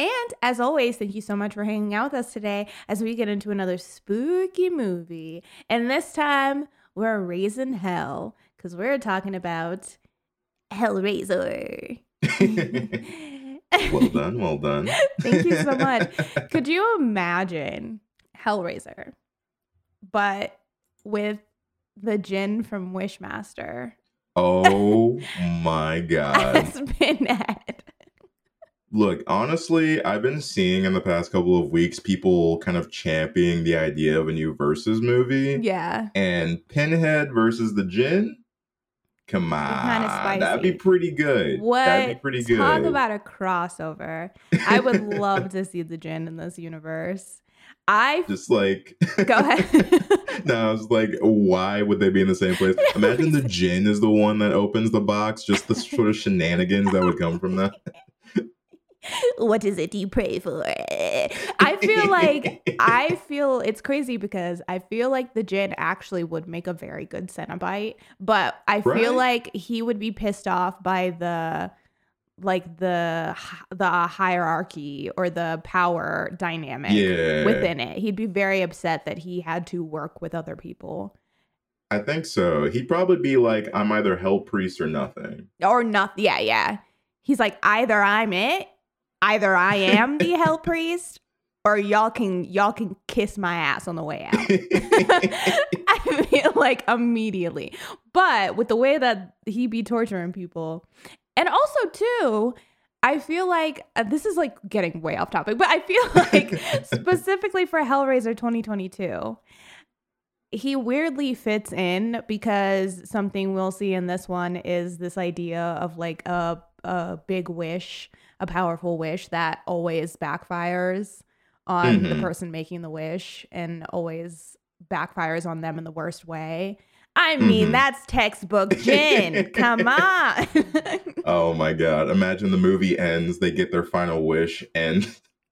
And as always, thank you so much for hanging out with us today as we get into another spooky movie. And this time, we're raising hell because we're talking about Hellraiser. well done, well done. thank you so much. Could you imagine Hellraiser, but with the Djinn from Wishmaster? Oh my god. As Pinhead. Look, honestly, I've been seeing in the past couple of weeks people kind of championing the idea of a new versus movie. Yeah. And Pinhead versus the Djinn? Come on. spicy. That'd be pretty good. What? That'd be pretty good. Talk about a crossover. I would love to see the Djinn in this universe. I just like go ahead. no, I was like, why would they be in the same place? Imagine the Djinn is the one that opens the box. Just the sort of shenanigans that would come from that. What is it you pray for? I feel like I feel it's crazy because I feel like the Djinn actually would make a very good Cenobite, but I Right? feel like he would be pissed off by the like the the hierarchy or the power dynamic Yeah. within it. He'd be very upset that he had to work with other people I think so. He'd probably be like, I'm either hell priest or nothing. or not. Yeah, yeah. He's like either I'm it, either I am the hell priest, or y'all can y'all can kiss my ass on the way out. I feel like immediately. But with the way that he be torturing people, and also too, I feel like uh, this is like getting way off topic, but I feel like specifically for Hellraiser 2022, he weirdly fits in because something we'll see in this one is this idea of like a a big wish, a powerful wish that always backfires on the Mhm. person making the wish and always backfires on them in the worst way. I mean, Mhm. that's textbook Djinn. Come on. oh my god. Imagine the movie ends, they get their final wish, and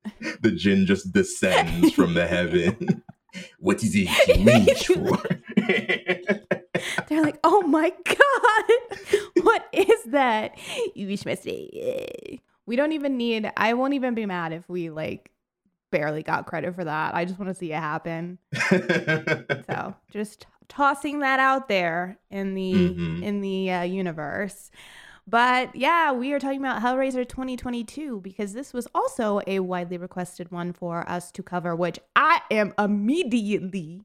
the Jinn just descends from the heaven. what is it you wish for? They're like, oh my God, what is that? You wish say. We don't even need, I won't even be mad if we like barely got credit for that. I just want to see it happen. So just tossing that out there in the Mhm. in the uh, universe. But yeah, we are talking about Hellraiser 2022 because this was also a widely requested one for us to cover, which I am immediately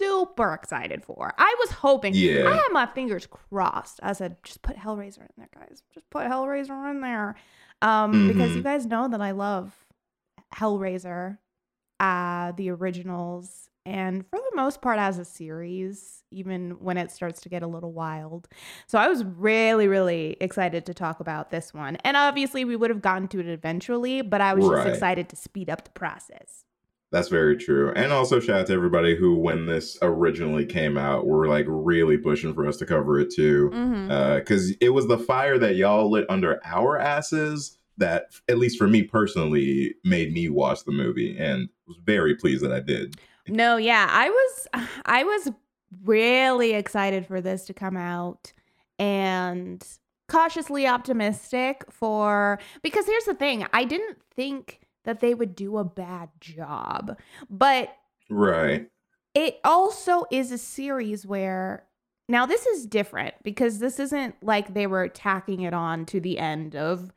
super excited for. I was hoping, Yeah. I had my fingers crossed. I said, just put Hellraiser in there, guys. Just put Hellraiser in there. Um, because you Mhm. guys know that I love Hellraiser, uh, the originals, and for the most part as a series, even when it starts to get a little wild. So I was really, really excited to talk about this one. And obviously we would have gotten to it eventually, but I was just excited to speed up the process. That's very true. And also shout out to everybody who, when this originally came out, were like really pushing for us to cover it too. Mm-hmm. Because it was the fire that y'all lit under our asses that, at least for me personally, made me watch the movie and was very pleased that I did. No, yeah, I was I was really excited for this to come out and cautiously optimistic for because here's the thing, I didn't think that they would do a bad job. But Right. it also is a series where now this is different because this isn't like they were tacking it on to the end of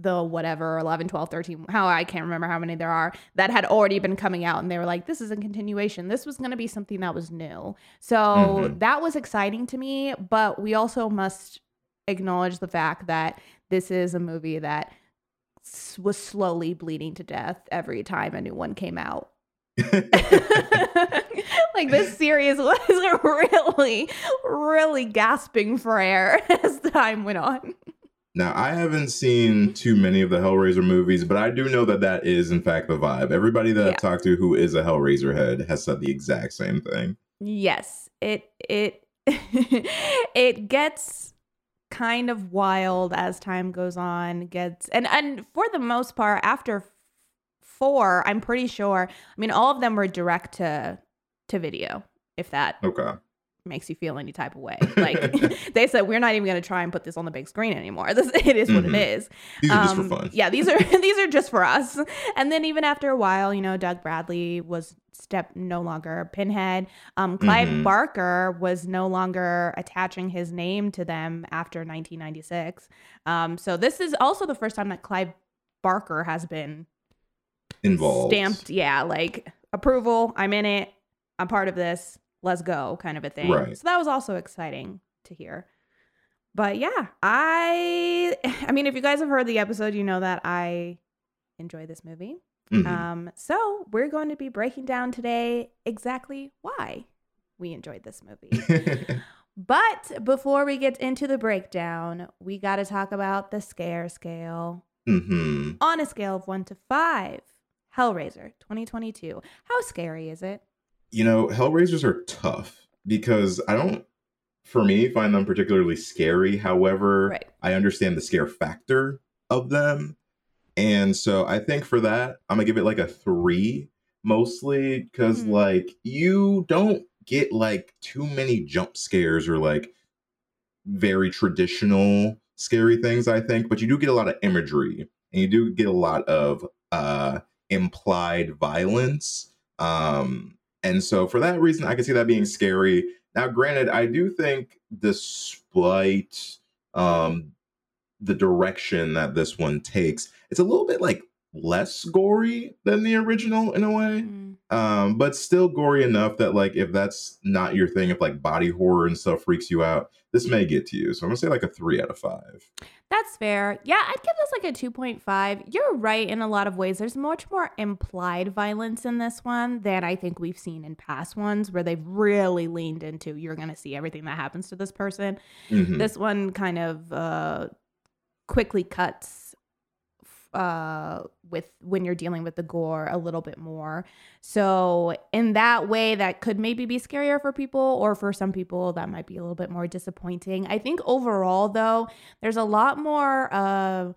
the whatever 11 12 13 how i can't remember how many there are that had already been coming out and they were like this is a continuation this was going to be something that was new so Mhm. that was exciting to me but we also must acknowledge the fact that this is a movie that was slowly bleeding to death every time a new one came out like this series was really, really gasping for air as time went on. Now, I haven't seen too many of the Hellraiser movies, but I do know that that is, in fact, the vibe. Everybody that Yeah. I've talked to who is a Hellraiser head has said the exact same thing. Yes, it it it gets kind of wild as time goes on. Gets and and for the most part, after four, I'm pretty sure. I mean, all of them were direct to to video. If that Okay. Makes you feel any type of way, like they said, we're not even going to try and put this on the big screen anymore. This it is what it Mhm. is. These are just for Um, fun. Yeah, these are these are just for us. And then even after a while, you know, Doug Bradley was step no longer Pinhead. Um, Clive Mhm. Barker was no longer attaching his name to them after 1996. Um, so this is also the first time that Clive Barker has been Involved. stamped. Yeah, like approval. I'm in it. I'm part of this. Let's go, kind of a thing. Right. So that was also exciting to hear. But yeah, I I mean, if you guys have heard the episode, you know that I enjoy this movie. Mhm. Um, so we're going to be breaking down today exactly why we enjoyed this movie. but before we get into the breakdown, we got to talk about the scare scale Mm-hmm. on a scale of one to five. Hellraiser 2022. How scary is it? You know, Hellraisers are tough because I don't, for me, find them particularly scary. However, Right. I understand the scare factor of them. And so I think for that, I'm gonna give it like a three, mostly because Hmm. like you don't get like too many jump scares or like very traditional scary things, I think, but you do get a lot of imagery and you do get a lot of uh implied violence. Um and so for that reason, I can see that being scary. Now, granted, I do think despite um the direction that this one takes, it's a little bit like less gory than the original in a way. Um, but still gory enough that like if that's not your thing, if like body horror and stuff freaks you out, this may get to you. So I'm gonna say like a three out of five. That's fair. Yeah, I'd give this like a 2.5. You're right in a lot of ways. There's much more implied violence in this one than I think we've seen in past ones where they've really leaned into you're going to see everything that happens to this person. Mhm. This one kind of uh, quickly cuts uh, with when you're dealing with the gore a little bit more. So in that way, that could maybe be scarier for people, or for some people that might be a little bit more disappointing. I think overall, though, there's a lot more uh,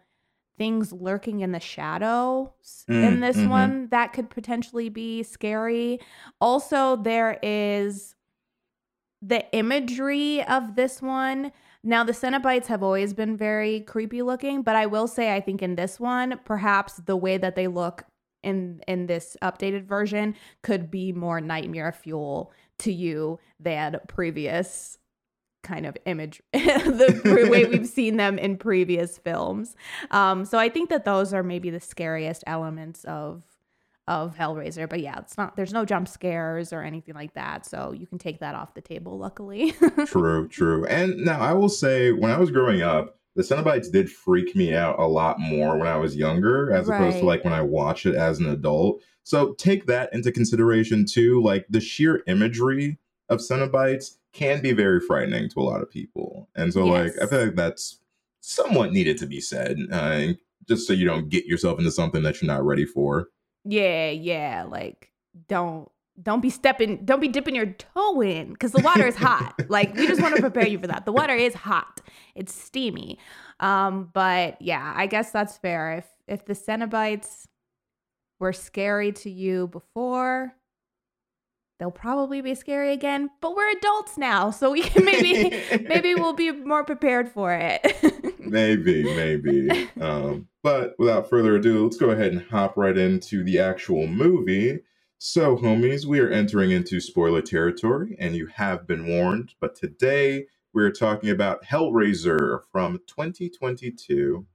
things lurking in the shadows in Mm, this mhm. one that could potentially be scary. Also, there is the imagery of this one. Now, the Cenobites have always been very creepy looking, but I will say, I think in this one, perhaps the way that they look in in this updated version could be more nightmare fuel to you than previous kind of image the way we've seen them in previous films. Um so i think that those are maybe the scariest elements of of hellraiser but yeah it's not there's no jump scares or anything like that so you can take that off the table luckily true, true. And now I will say, when I was growing up, the Cenobites did freak me out a lot more when I was younger, as opposed to like when I watch it as an adult. So take that into consideration too. Like the sheer imagery of Cenobites can be very frightening to a lot of people, and so like I feel like that's somewhat needed to be said, uh, just so you don't get yourself into something that you're not ready for. Yeah yeah like don't don't be stepping don't be dipping your toe in because the water is hot. Like we just want to prepare you for that. The water is hot. It's steamy. Um but yeah i guess that's fair. If if the cenobites were scary to you before they'll probably be scary again but we're adults now so we can maybe maybe we'll be more prepared for it maybe, maybe. Um, but without further ado, let's go ahead and hop right into the actual movie. So, homies, we are entering into spoiler territory, and you have been warned. But today, we're talking about Hellraiser from 2022.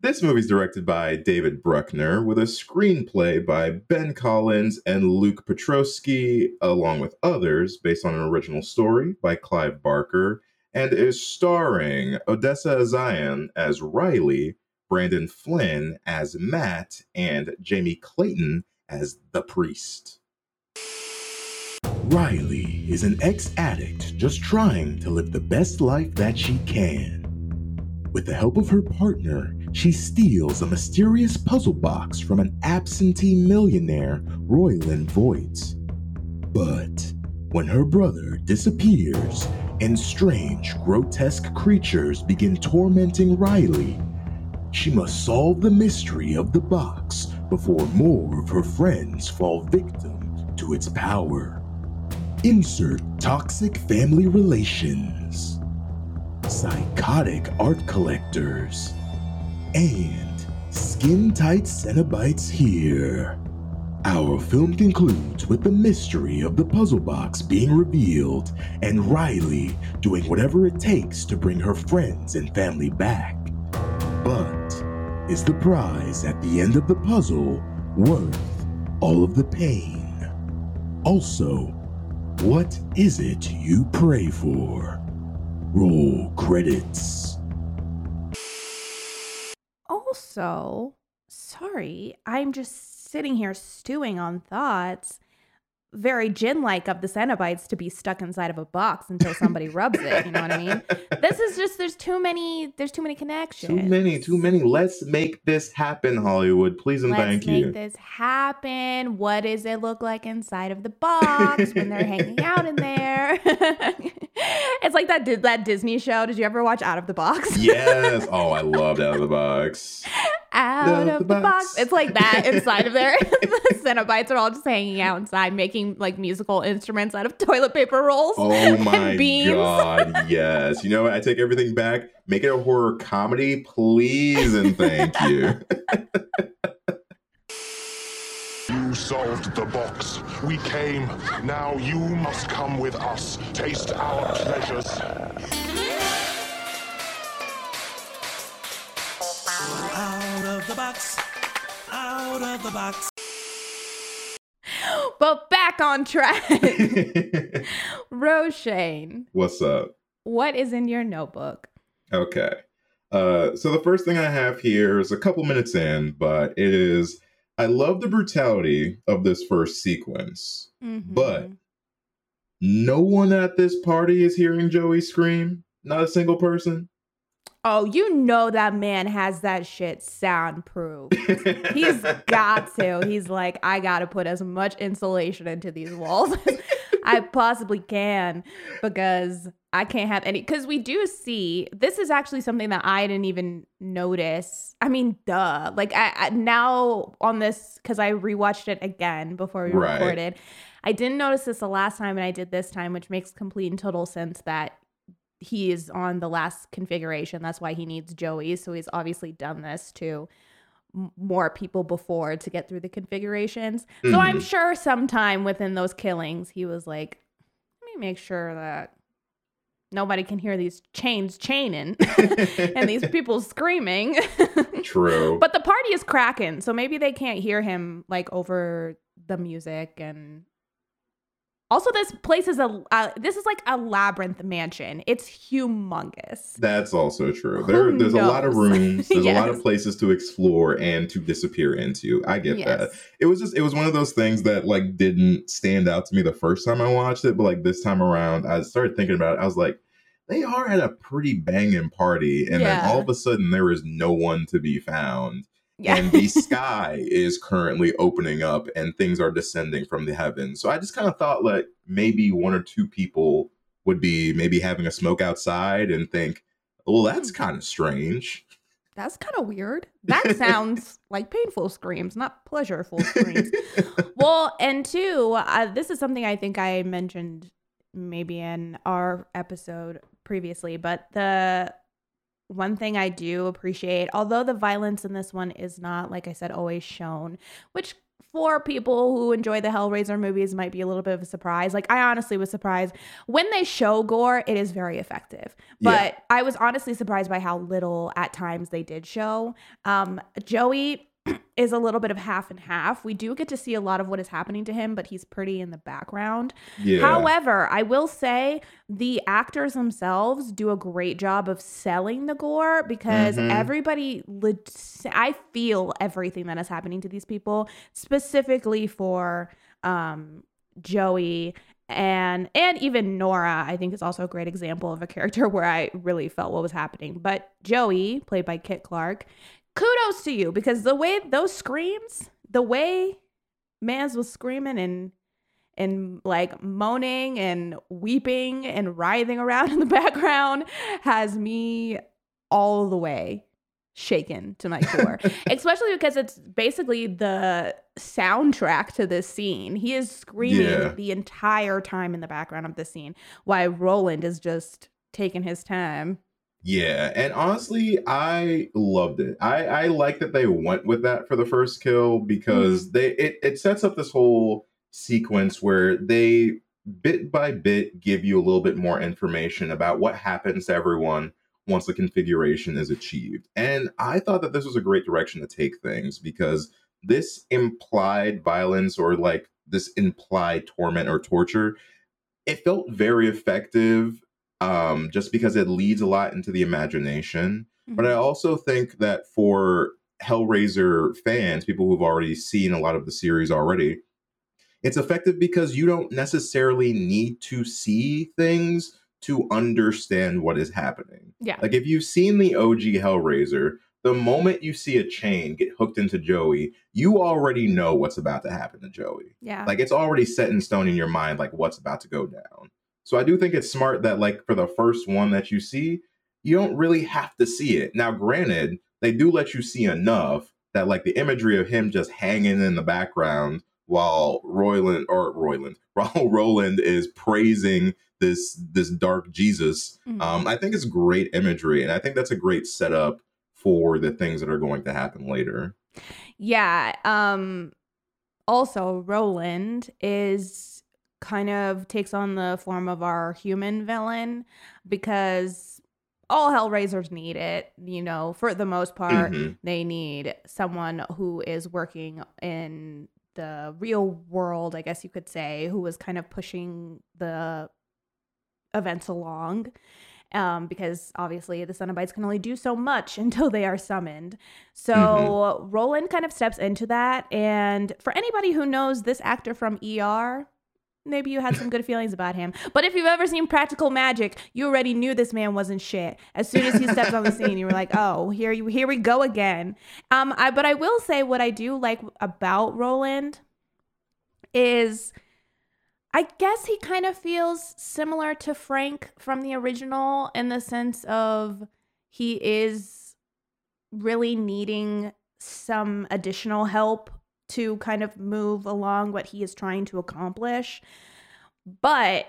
This movie is directed by David Bruckner with a screenplay by Ben Collins and Luke Piotrowski, along with others, based on an original story by Clive Barker and is starring Odessa A'zion as Riley, Brandon Flynn as Matt, and Jamie Clayton as the priest. Riley is an ex addict just trying to live the best life that she can. With the help of her partner, she steals a mysterious puzzle box from an absentee millionaire, Royland Voight. But when her brother disappears and strange, grotesque creatures begin tormenting Riley, she must solve the mystery of the box before more of her friends fall victim to its power. Insert toxic family relations, psychotic art collectors, and skin tight Cenobites here. Our film concludes with the mystery of the puzzle box being revealed and Riley doing whatever it takes to bring her friends and family back. But is the prize at the end of the puzzle worth all of the pain? Also, what is it you pray for? Roll credits. Also, sorry, I'm just sitting here stewing on thoughts. Very Djinn like of the Cenobites to be stuck inside of a box until somebody rubs it. You know what I mean? This is just there's too many there's too many connections. Too many, too many. Let's make this happen, Hollywood. Please and Let's thank make you. this happen. What does it look like inside of the box when they're hanging out in there? it's like that did that Disney show. Did you ever watch Out of the Box? yes. Oh, I loved Out of the Box. Out of the, box. It's like that inside of there. the Cenobites are all just hanging out inside, making like musical instruments out of toilet paper rolls. Oh my god, yes. You know what? I take everything back. Make it a horror comedy, please and thank you. You solved the box. We came. Now you must come with us. Taste our pleasures. Out of the box. Out of the box. But back on track. Roshane, What's up? what is in your notebook? Okay. Uh, so the first thing I have here is a couple minutes in, but it is I love the brutality of this first sequence. But- Mhm. No one at this party is hearing Joey scream. Not a single person. oh, you know that man has that shit soundproof. He's got to. He's like, I got to put as much insulation into these walls I possibly can because I can't have any. Because we do see this is actually something that I didn't even notice. I mean, duh. Like I, I now on this because I rewatched it again before we Right. recorded. I didn't notice this the last time, and I did this time, which makes complete and total sense that he is on the last configuration. That's why he needs Joey. So he's obviously done this to m- more people before to get through the configurations. So I'm Mhm. sure sometime within those killings, he was like, let me make sure that nobody can hear these chains chaining and these people screaming. True. but the party is cracking. So maybe they can't hear him like over the music and also this place is a uh, this is like a labyrinth mansion. It's humongous. That's also true. Who There, there's a lot of rooms. There's a lot of places to explore and to disappear into. I get that. It was just, it was one of those things that like didn't stand out to me the first time I watched it, but like this time around, I started thinking about it. I was like, they are at a pretty banging party, and Yeah. then all of a sudden there is no one to be found. Yeah. and the sky is currently opening up and things are descending from the heavens. So I just kind of thought like maybe one or two people would be maybe having a smoke outside and think, well, that's kind of strange. That's kind of weird. That sounds like painful screams, not pleasureful screams. well, and two, uh, this is something I think I mentioned maybe in our episode previously, but the one thing I do appreciate, although the violence in this one is not, like I said, always shown, which for people who enjoy the Hellraiser movies might be a little bit of a surprise. Like I honestly was surprised when they show gore, it is very effective. Yeah. But I was honestly surprised by how little at times they did show. Um, Joey is a little bit of half and half. We do get to see a lot of what is happening to him, but he's pretty in the background. Yeah. However, I will say the actors themselves do a great job of selling the gore because Mhm. everybody, I feel everything that is happening to these people, specifically for um, Joey and and even Nora, I think is also a great example of a character where I really felt what was happening. But Joey, played by Kit Clarke, kudos to you because the way those screams, the way Mans was screaming and and like moaning and weeping and writhing around in the background has me all the way shaken to my core especially because it's basically the soundtrack to this scene he is screaming Yeah. the entire time in the background of the scene while roland is just taking his time Yeah, and honestly, I loved it. I I like that they went with that for the first kill because mm-hmm. they it it sets up this whole sequence where they bit by bit give you a little bit more information about what happens to everyone once the configuration is achieved. And I thought that this was a great direction to take things because this implied violence or like this implied torment or torture, it felt very effective um, just because it leads a lot into the imagination. But I also think that for Hellraiser fans, people who've already seen a lot of the series already, it's effective because you don't necessarily need to see things to understand what is happening. yeah. Like if you've seen the OG Hellraiser, the moment you see a chain get hooked into Joey, you already know what's about to happen to Joey. Yeah. Like it's already set in stone in your mind like what's about to go down so i do think it's smart that like for the first one that you see you don't really have to see it now granted they do let you see enough that like the imagery of him just hanging in the background while royland or royland while roland is praising this this dark jesus Mhm. um i think it's great imagery and i think that's a great setup for the things that are going to happen later Yeah. Um also Roland is kind of takes on the form of our human villain because all Hellraisers need it, you know, for the most part. Mhm. They need someone who is working in the real world, I guess you could say, who is kind of pushing the events along. Um, because obviously the Cenobites can only do so much until they are summoned. So Roland kind of steps into that. And for anybody who knows this actor from ER, maybe you had some good feelings about him. But if you've ever seen Practical Magic, you already knew this man wasn't shit. As soon as he stepped on the scene, you were like, "Oh, here you here we go again." Um, I but I will say what I do like about Roland is I guess he kind of feels similar to Frank from the original in the sense of he is really needing some additional help to kind of move along what he is trying to accomplish. But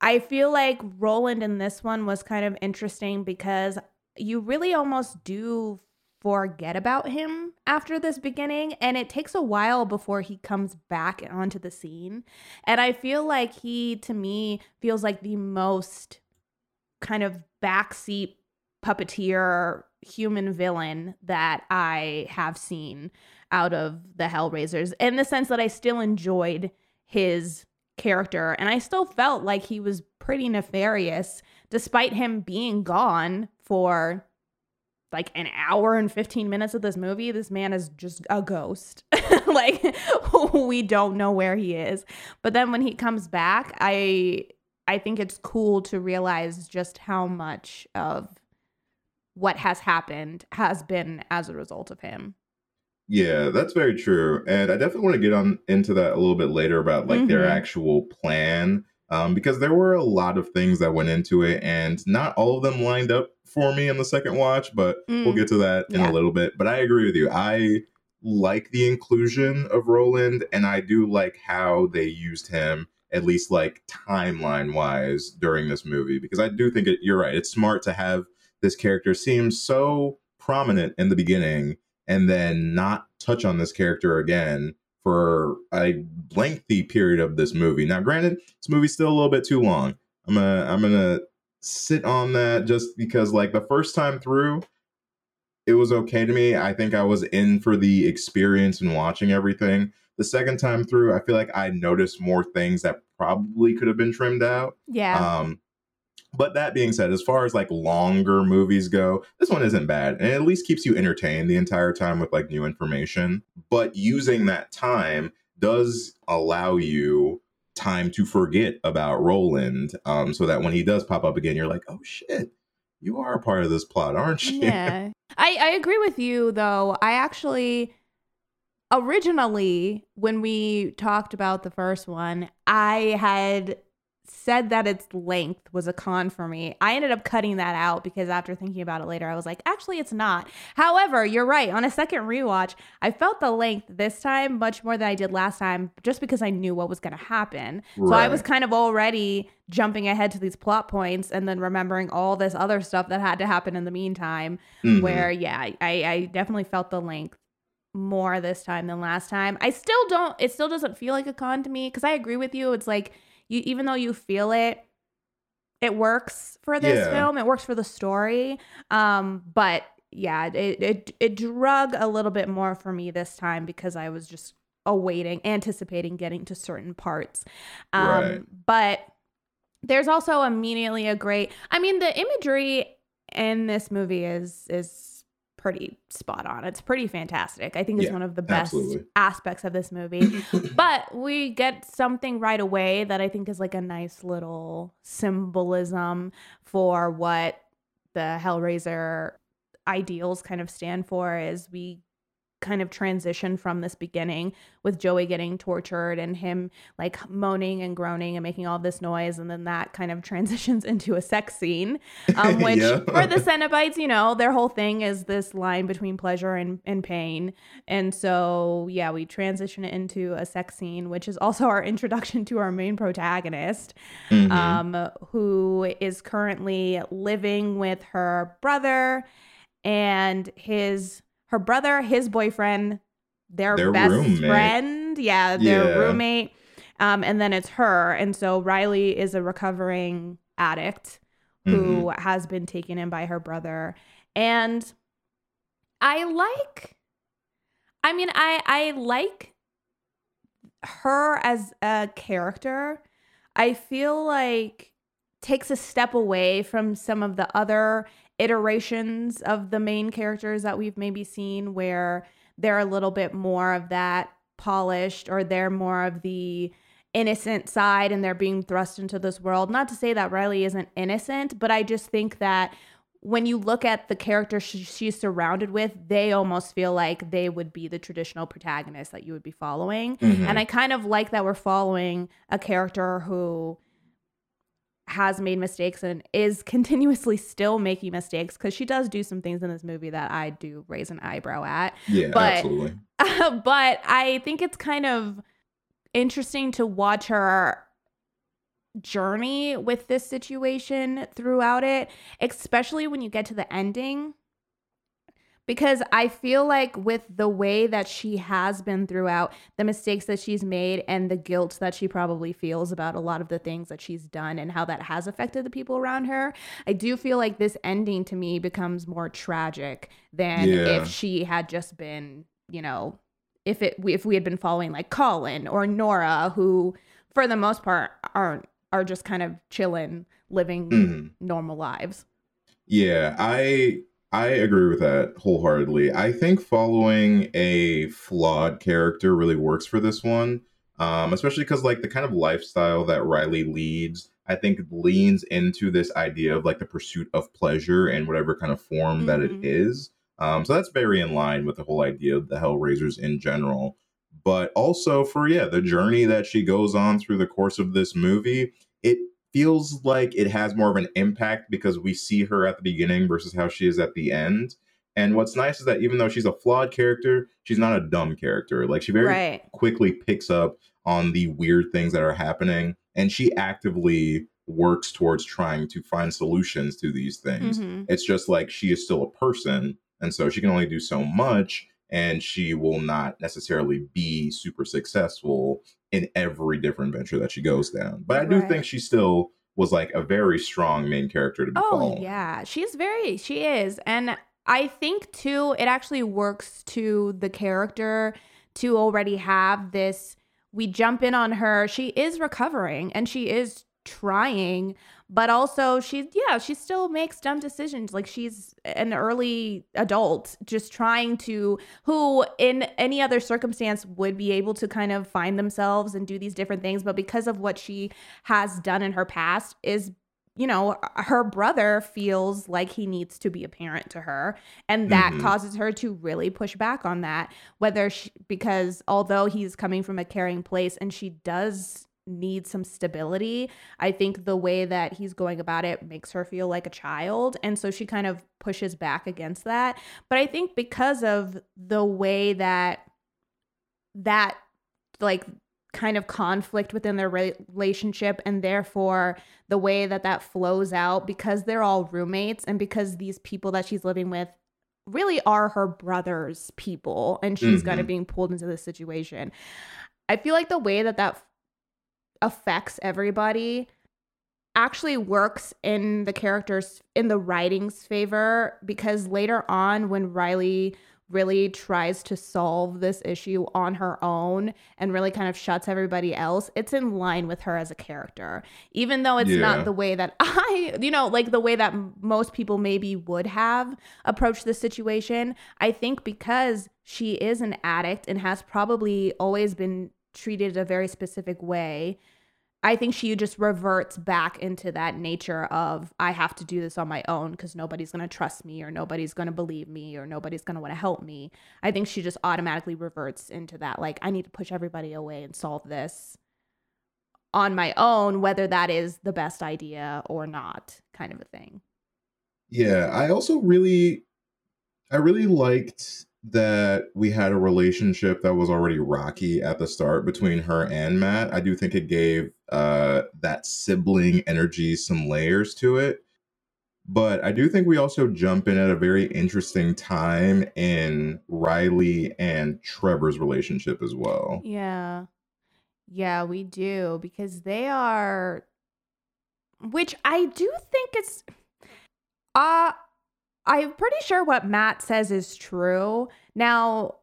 I feel like Roland in this one was kind of interesting because you really almost do forget about him after this beginning and it takes a while before he comes back onto the scene and i feel like he to me feels like the most kind of backseat puppeteer human villain that i have seen out of the hellraisers in the sense that i still enjoyed his character and i still felt like he was pretty nefarious despite him being gone for like an hour and 15 minutes of this movie. This man is just a ghost. Like we don't know where he is. But then when he comes back i i think it's cool to realize just how much of what has happened has been as a result of him Yeah, that's very true. And I definitely want to get on into that a little bit later about like their Mhm. actual plan. Um, because there were a lot of things that went into it, and not all of them lined up for me in the second watch, but we'll Mm. get to that in Yeah. a little bit. But I agree with you. I like the inclusion of Roland, and I do like how they used him, at least like timeline wise, during this movie, because I do think it, you're right. It's smart to have this character seem so prominent in the beginning and then not touch on this character again for a lengthy period of this movie. Now, granted, this movie's still a little bit too long. I'm gonna I'm gonna sit on that just because like the first time through, it was okay to me. I think I was in for the experience and watching everything. The second time through, I feel like I noticed more things that probably could have been trimmed out. yeah Um, but that being said, as far as like longer movies go, this one isn't bad. And it at least keeps you entertained the entire time with like new information. But using that time does allow you time to forget about Roland, um, so that when he does pop up again, you're like, oh shit, you are a part of this plot, aren't you? Yeah. I, I agree with you though. I actually originally when we talked about the first one, I had said that its length was a con for me. I ended up cutting that out because after thinking about it later, I was like, actually, it's not. However, you're right. On a second rewatch, I felt the length this time much more than I did last time just because I knew what was going to happen. So I was kind of already jumping ahead to these plot points and then remembering all this other stuff that had to happen in the meantime. Mhm. Where, yeah, I, I definitely felt the length more this time than last time. I still don't, it still doesn't feel like a con to me because I agree with you. It's like, you even though you feel it it works for this Yeah. film it works for the story um but yeah it, it it drug a little bit more for me this time because i was just awaiting anticipating getting to certain parts um Right. but there's also immediately a great i mean the imagery in this movie is is pretty spot on. It's pretty fantastic. I think it's Yeah, one of the best absolutely. aspects of this movie. But we get something right away that I think is like a nice little symbolism for what the Hellraiser ideals kind of stand for is we kind of transition from this beginning with Joey getting tortured and him like moaning and groaning and making all this noise and then that kind of transitions into a sex scene um, which Yeah. for the Cenobites you know their whole thing is this line between pleasure and, and pain and so yeah we transition it into a sex scene which is also our introduction to our main protagonist Mhm. um, who is currently living with her brother and his her brother, his boyfriend, their, Their best roommate. friend, yeah, their Yeah. roommate, um, and then it's her, and so Riley is a recovering addict who Mm-hmm. has been taken in by her brother, and I like, I mean, I I like her as a character. I feel like takes a step away from some of the other iterations of the main characters that we've maybe seen where they're a little bit more of that polished or they're more of the innocent side and they're being thrust into this world. Not to say that Riley isn't innocent, but I just think that when you look at the characters she's surrounded with, they almost feel like they would be the traditional protagonist that you would be following. Mhm. And I kind of like that we're following a character who has made mistakes and is continuously still making mistakes because she does do some things in this movie that I do raise an eyebrow at. yeah, but- absolutely. but I think it's kind of interesting to watch her journey with this situation throughout it, especially when you get to the ending. Because I feel like with the way that she has been throughout, the mistakes that she's made and the guilt that she probably feels about a lot of the things that she's done and how that has affected the people around her, I do feel like this ending to me becomes more tragic than Yeah. if she had just been, you know, if it if we had been following like Colin or Nora, who for the most part aren't are just kind of chilling, living Mhm. normal lives. Yeah, I I agree with that wholeheartedly. I think following a flawed character really works for this one, um, especially because like the kind of lifestyle that Riley leads, I think leans into this idea of like the pursuit of pleasure in whatever kind of form that it Mhm. is. Um, so that's very in line with the whole idea of the Hellraisers in general. But also for yeah, the journey that she goes on through the course of this movie, it feels like it has more of an impact because we see her at the beginning versus how she is at the end. And what's nice is that even though she's a flawed character, she's not a dumb character. Like she very Right. quickly picks up on the weird things that are happening and she actively works towards trying to find solutions to these things. Mhm. It's just like she is still a person and so she can only do so much and she will not necessarily be super successful in every different venture that she goes down. But I do Right. think she still was like a very strong main character to be Oh following. yeah, she's very she is, and I think too it actually works to the character to already have this. We jump in on her. She is recovering and she is trying, but also she's yeah she still makes dumb decisions. Like she's an early adult just trying to who in any other circumstance would be able to kind of find themselves and do these different things. But because of what she has done in her past is you know her brother feels like he needs to be a parent to her. And that Mhm. causes her to really push back on that whether she, because although he's coming from a caring place and she does need some stability i think the way that he's going about it makes her feel like a child and so she kind of pushes back against that. But i think because of the way that that like kind of conflict within their relationship and therefore the way that that flows out because they're all roommates and because these people that she's living with really are her brother's people and she's kind of mm-hmm. being pulled into this situation i feel like the way that that affects everybody actually works in the characters in the writing's favor because later on when riley really tries to solve this issue on her own and really kind of shuts everybody else it's in line with her as a character even though it's Yeah. not the way that i you know like the way that most people maybe would have approached the situation i think because she is an addict and has probably always been treated a very specific way I think she just reverts back into that nature of I have to do this on my own because nobody's going to trust me or nobody's going to believe me or nobody's going to want to help me. I think she just automatically reverts into that like I need to push everybody away and solve this on my own whether that is the best idea or not kind of a thing. Yeah, I also really I really liked that we had a relationship that was already rocky at the start between her and Matt. I do think it gave uh that sibling energy some layers to it. But I do think we also jump in at a very interesting time in Riley and Trevor's relationship as well. Yeah. Yeah, we do because they are which I do think it's uh I'm pretty sure what Matt says is true. Now,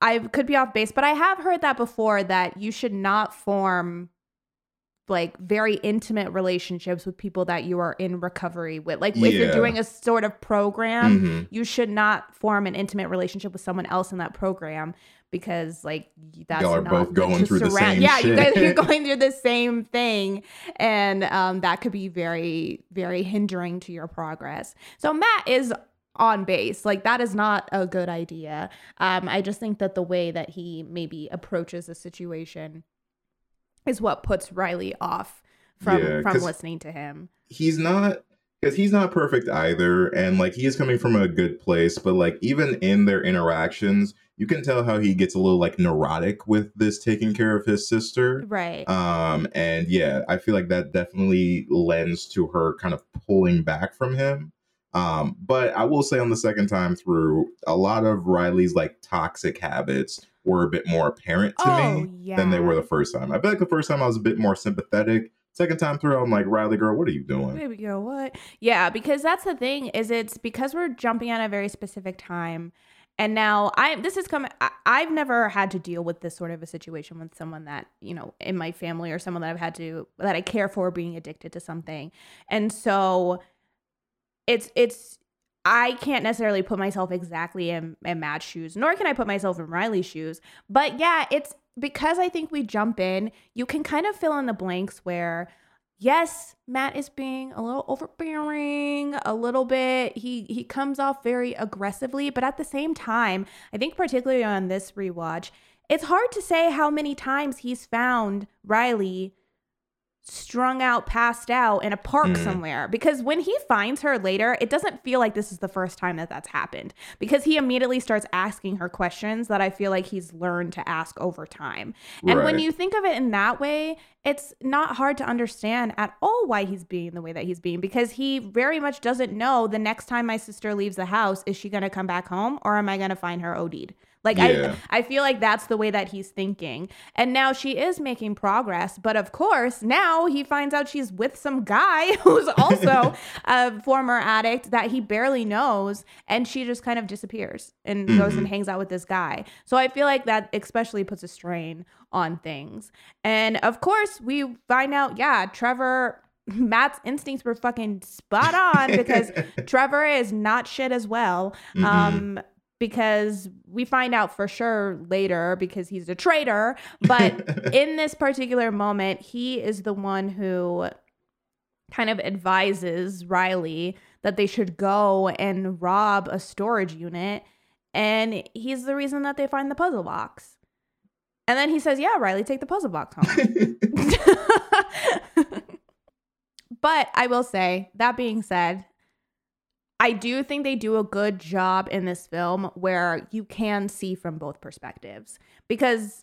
I could be off base, but I have heard that before that you should not form like very intimate relationships with people that you are in recovery with. Like if you're doing a sort of program, Mhm. you should not form an intimate relationship with someone else in that program because like that's Y'all are both going through the same yeah you guys shit. you're going through the same thing and um, that could be very very hindering to your progress. So matt is on base. Like that is not a good idea. Um, i just think that the way that he maybe approaches the situation is what puts riley off from Yeah, from listening to him. he's not because he's not perfect either and like he is coming from a good place but like even in their interactions you can tell how he gets a little like neurotic with this taking care of his sister. Right. Um and yeah i feel like that definitely lends to her kind of pulling back from him. Um but i will say on the second time through a lot of riley's like toxic habits were a bit more apparent to oh me yeah than they were the first time. I feel like the first time i was a bit more sympathetic second time through i'm like riley girl what are you doing Baby girl, what? Yeah, because that's the thing is it's because we're jumping at a very specific time. And now I this is coming I've never had to deal with this sort of a situation with someone that, you know, in my family or someone that I've had to that I care for being addicted to something. And so it's it's I can't necessarily put myself exactly in, in Matt's shoes, nor can I put myself in Riley's shoes. But yeah, it's because I think we jump in, you can kind of fill in the blanks where yes, Matt is being a little overbearing, a little bit. He he comes off very aggressively, but at the same time, I think particularly on this rewatch, it's hard to say how many times he's found Riley strung out, passed out in a park Mm. somewhere. Because when he finds her later, it doesn't feel like this is the first time that that's happened. Because he immediately starts asking her questions that I feel like he's learned to ask over time. And when you think of it in that way, it's not hard to understand at all why he's being the way that he's being because he very much doesn't know the next time my sister leaves the house, is she going to come back home or am I going to find her OD'd? Like Yeah. I I feel like that's the way that he's thinking. And now she is making progress, but of course, now he finds out she's with some guy who's also a former addict that he barely knows and she just kind of disappears and goes Mhm. and hangs out with this guy. So I feel like that especially puts a strain on things. And of course, we find out yeah, Trevor Matt's instincts were fucking spot on because Trevor is not shit as well. Mhm. Um, because we find out for sure later because he's a traitor. But in this particular moment, he is the one who kind of advises Riley that they should go and rob a storage unit. And he's the reason that they find the puzzle box. And then he says, Yeah, Riley, take the puzzle box home. but I will say, that being said, I do think they do a good job in this film where you can see from both perspectives because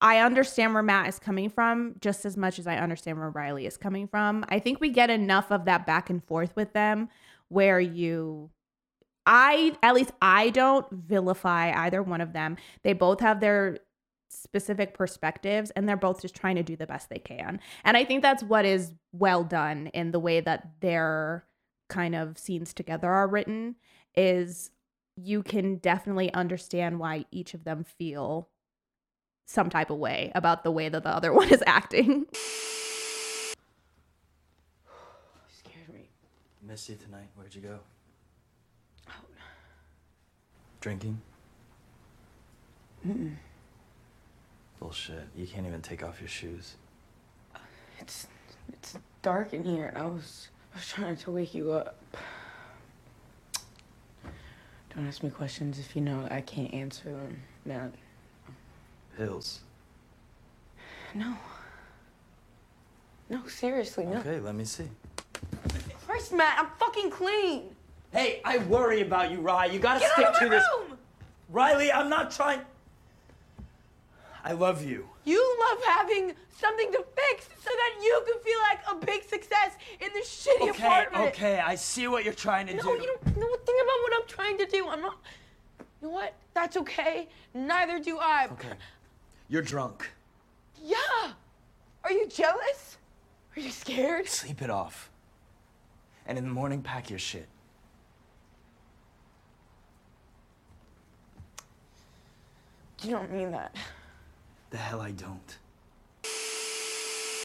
I understand where Matt is coming from just as much as I understand where Riley is coming from. I think we get enough of that back and forth with them where you I at least I don't vilify either one of them. They both have their specific perspectives and they're both just trying to do the best they can. And I think that's what is well done in the way that their kind of scenes together are written is you can definitely understand why each of them feel some type of way about the way that the other one is acting. scared me. Missed you tonight. Where'd you go? Out. Drinking? Bullshit. You can't even take off your shoes. It's it's dark in here. I was I was trying to wake you up. Don't ask me questions if you know I can't answer them. Matt. Pills. no. No, seriously, no. Okay, let me see. Christ, Matt, I'm fucking clean. Hey, I worry about you, Rye. You gotta Get stick out of to my this. room! Riley, I'm not trying. I love you. You love having something to fix so that you can feel like a big success in this shitty Okay, apartment. okay, okay, I see what you're trying to No, do. No, you don't know a thing about what I'm trying to do. I'm not. You know what? That's okay. Neither do I. Okay. You're drunk. Yeah. Are you jealous? Are you scared? Sleep it off. And in the morning, pack your shit. You don't mean that. The hell I don't.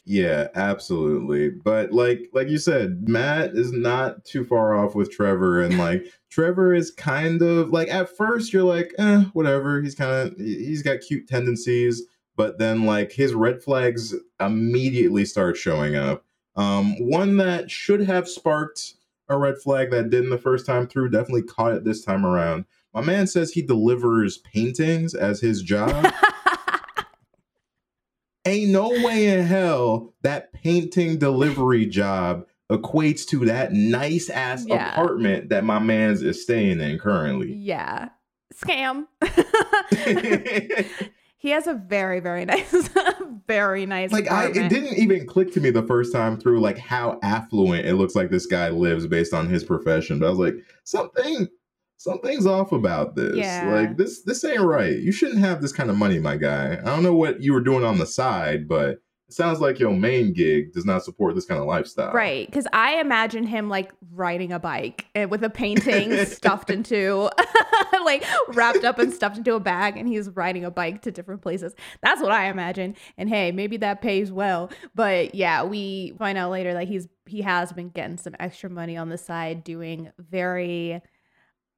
Yeah, absolutely. But like like you said, Matt is not too far off with Trevor and like Trevor is kind of like at first you're like, eh, whatever. He's kind of he's got cute tendencies, but then like his red flags immediately start showing up. Um one that should have sparked a red flag that didn't the first time through definitely caught it this time around. My man says he delivers paintings as his job. Ain't no way in hell that painting delivery job equates to that nice ass Yeah. apartment that my man's is staying in currently. yeah. Scam. he has a very, very nice, very nice like I, it didn't even click to me the first time through like how affluent it looks like this guy lives based on his profession. But I was like, something something's off about this. Yeah. Like this this ain't right. You shouldn't have this kind of money, my guy. I don't know what you were doing on the side, but it sounds like your main gig does not support this kind of lifestyle. Right, because I imagine him like riding a bike eh, with a painting stuffed into, like wrapped up and stuffed into a bag, and he's riding a bike to different places. That's what I imagine. And hey, maybe that pays well. But yeah, we find out later that he's he has been getting some extra money on the side, doing very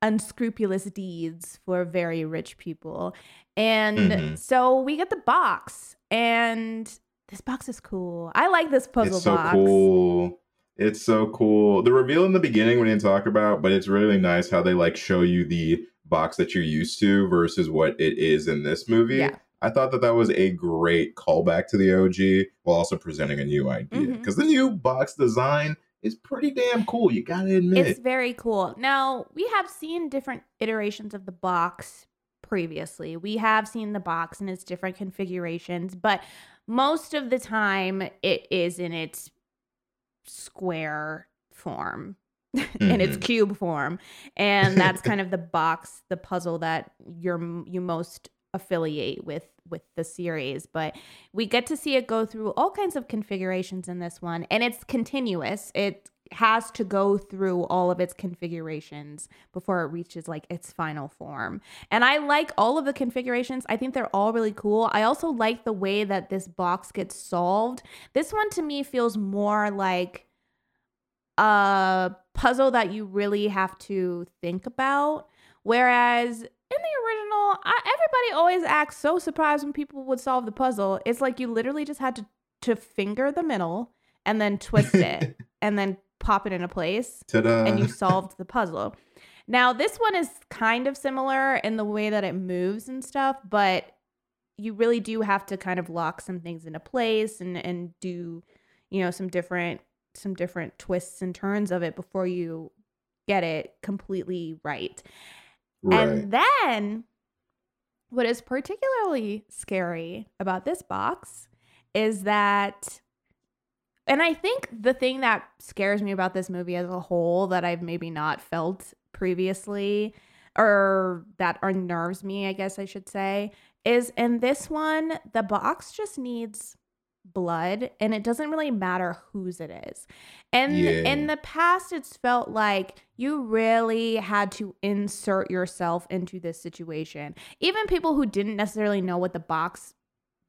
unscrupulous deeds for very rich people. And Mhm. so we get the box, and this box is cool. I like this puzzle It's so box. cool. It's so cool. The reveal in the beginning we didn't talk about, but it's really nice how they like show you the box that you're used to versus what it is in this movie. Yeah. I thought that that was a great callback to the OG while also presenting a new idea because the new box design is pretty damn cool. You gotta admit. It's very cool. Now, we have seen different iterations of the box previously. We have seen the box in its different configurations, but most of the time it is in its square form. in its Mhm. cube form and that's kind of the box the puzzle that you're you most affiliate with with the series but we get to see it go through all kinds of configurations in this one and it's continuous it has to go through all of its configurations before it reaches like its final form. And I like all of the configurations. I think they're all really cool. I also like the way that this box gets solved. This one to me feels more like a puzzle that you really have to think about. Whereas in the original, I, everybody always acts so surprised when people would solve the puzzle. It's like you literally just had to to finger the middle and then twist it and then pop it into place Ta-da. and you solved the puzzle. Now, this one is kind of similar in the way that it moves and stuff, but you really do have to kind of lock some things into place and and do, you know, some different some different twists and turns of it before you get it completely right. Right. And then what is particularly scary about this box is that and I think the thing that scares me about this movie as a whole that I've maybe not felt previously or that unnerves me, I guess I should say, is in this one, the box just needs blood and it doesn't really matter whose it is. And Yeah. in the past, it's felt like you really had to insert yourself into this situation. Even people who didn't necessarily know what the box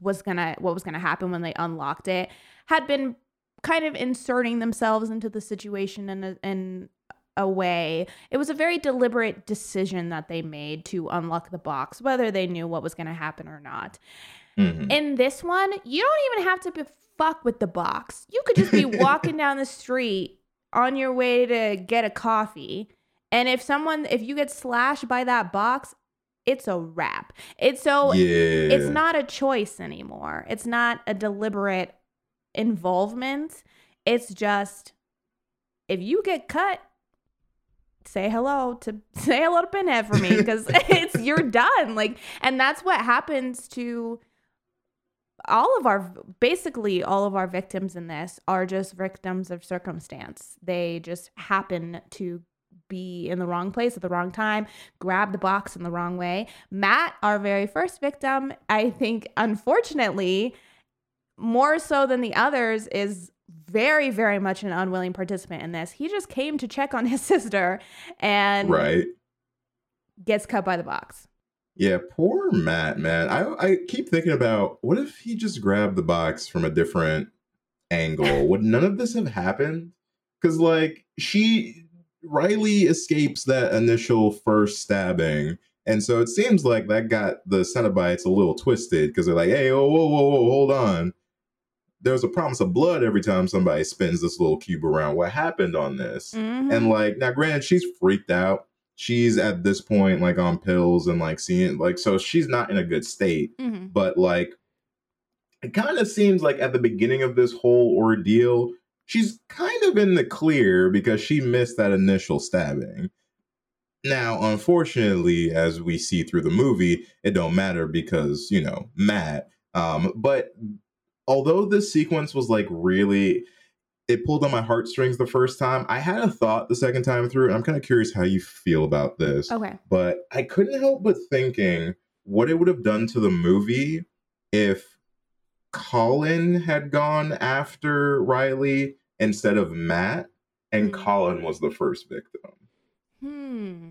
was gonna what was gonna happen when they unlocked it had been kind of inserting themselves into the situation in a, in a way. It was a very deliberate decision that they made to unlock the box, whether they knew what was going to happen or not. Mhm. In this one, you don't even have to be fuck with the box. You could just be walking down the street on your way to get a coffee, and if someone if you get slashed by that box, it's a wrap. It's so yeah. it's not a choice anymore. It's not a deliberate involvement. It's just if you get cut, say hello to say hello to Pinhead for me because it's you're done. Like, and that's what happens to all of our basically all of our victims in this are just victims of circumstance. They just happen to be in the wrong place at the wrong time, grab the box in the wrong way. Matt, our very first victim, I think unfortunately, more so than the others, is very, very much an unwilling participant in this. He just came to check on his sister and right. gets cut by the box. Yeah, poor Matt, man. I I keep thinking about what if he just grabbed the box from a different angle? Would none of this have happened? Because like she Riley escapes that initial first stabbing. And so it seems like that got the Cenobites a little twisted because they're like, hey, whoa, whoa, whoa, whoa, hold on. There's a promise of blood every time somebody spins this little cube around. What happened on this? Mhm. And like now, granted, she's freaked out. She's at this point like on pills and like seeing like so she's not in a good state. Mhm. But like it kind of seems like at the beginning of this whole ordeal, she's kind of in the clear because she missed that initial stabbing. Now, unfortunately, as we see through the movie, it don't matter because, you know, Matt. Um, but although this sequence was like really it pulled on my heartstrings the first time. I had a thought the second time through, and I'm kind of curious how you feel about this. Okay. But I couldn't help but thinking what it would have done to the movie if Colin had gone after Riley instead of Matt, and Hmm. Colin was the first victim. Hmm.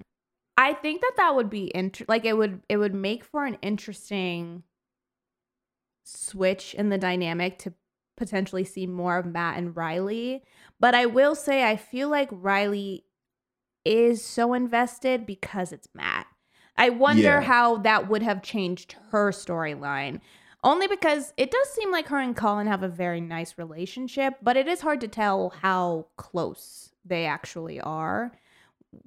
I think that that would be inter- like it would it would make for an interesting switch in the dynamic to potentially see more of Matt and Riley. But I will say I feel like Riley is so invested because it's Matt. I wonder Yeah. how that would have changed her storyline. Only because it does seem like her and Colin have a very nice relationship, but it is hard to tell how close they actually are.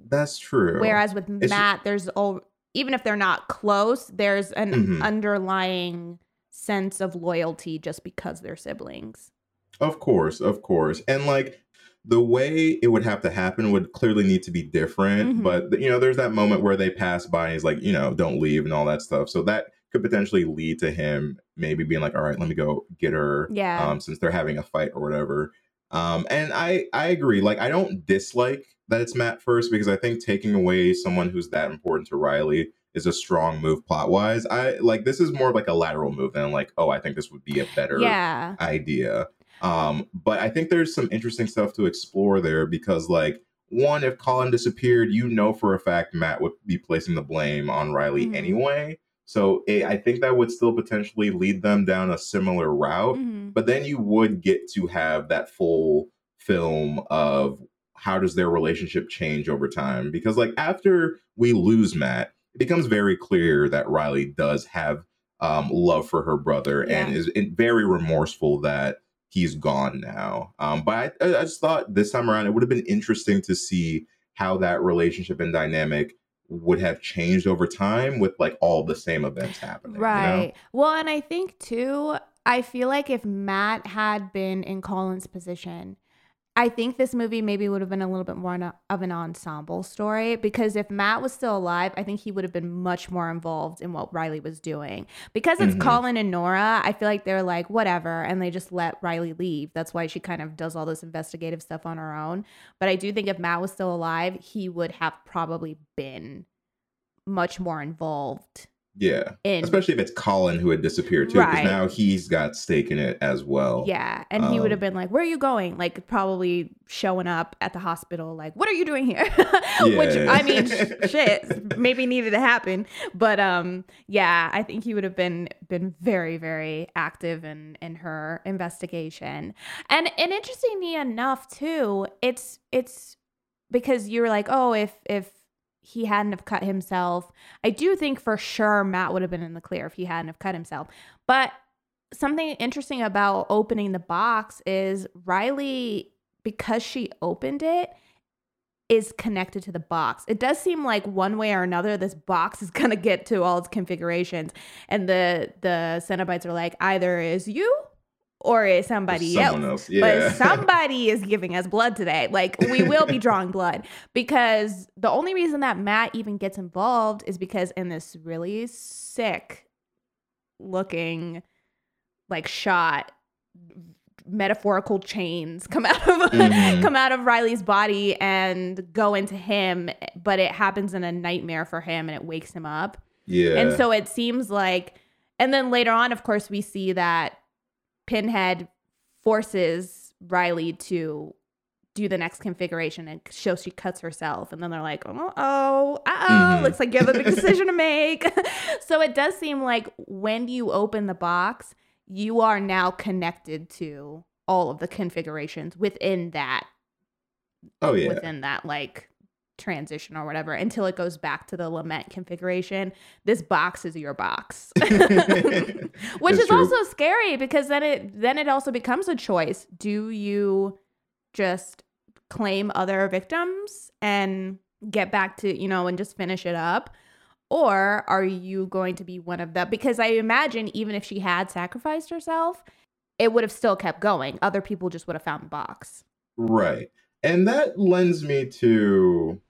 That's true. Whereas with It's- Matt, there's all even if they're not close, there's an Mhm. underlying sense of loyalty just because they're siblings. Of course, of course. And like the way it would have to happen would clearly need to be different. Mhm. But you know, there's that moment where they pass by and he's like, you know, don't leave and all that stuff. So that could potentially lead to him maybe being like, all right, let me go get her. Yeah. Um, since they're having a fight or whatever. Um, and I I agree. Like I don't dislike that it's Matt first because I think taking away someone who's that important to Riley is a strong move plot wise. I like this is more of like a lateral move than like, oh, I think this would be a better Yeah. idea. Um, but I think there's some interesting stuff to explore there because, like, one, if Colin disappeared, you know for a fact Matt would be placing the blame on Riley Mhm. anyway. So it, I think that would still potentially lead them down a similar route. Mhm. But then you would get to have that full film of how does their relationship change over time? Because, like, after we lose Matt, it becomes very clear that Riley does have um, love for her brother and is very remorseful that he's gone now. Um, but I, I just thought this time around it would have been interesting to see how that relationship and dynamic would have changed over time with like all the same events happening. you know? Right. Well, and I think too, I feel like if Matt had been in Colin's position, I think this movie maybe would have been a little bit more of an ensemble story because if Matt was still alive, I think he would have been much more involved in what Riley was doing. Because it's Mhm. Colin and Nora, I feel like they're like, whatever, and they just let Riley leave. That's why she kind of does all this investigative stuff on her own. But I do think if Matt was still alive, he would have probably been much more involved Yeah. Especially if it's Colin who had disappeared too, because Right. now he's got stake in it as well. Yeah, and he would have Um, been like, "Where are you going?" Like probably showing up at the hospital, like, "What are you doing here?" Which I mean, shit, maybe needed to happen, but um, yeah, I think he would have been been very very active in in her investigation, and and interestingly enough too, it's it's because you're like, oh, if if he hadn't have cut himself, I do think for sure Matt would have been in the clear if he hadn't have cut himself, but something interesting about opening the box is Riley, because she opened it, is connected to the box. It does seem like one way or another, this box is gonna get to all its configurations, and the the Cenobites are like, either is you or is somebody else. else, yeah. But somebody is giving us blood today. Like we will be drawing blood because the only reason that Matt even gets involved is because in this really sick looking like shot metaphorical chains come out of Mhm. come out of Riley's body and go into him but it happens in a nightmare for him and it wakes him up Yeah. and so it seems like and then later on of course we see that Pinhead forces Riley to do the next configuration and show she cuts herself and then they're like oh oh uh oh Mhm. looks like you have a big decision to make so it does seem like when you open the box you are now connected to all of the configurations within that oh yeah. within that like transition or whatever until it goes back to the lament configuration. This box is your box. Which It's is true. also scary because then it then it also becomes a choice. Do you just claim other victims and get back to you know and just finish it up? Or are you going to be one of them because i imagine even if she had sacrificed herself it would have still kept going. Other people just would have found the box. Right. And that lends me to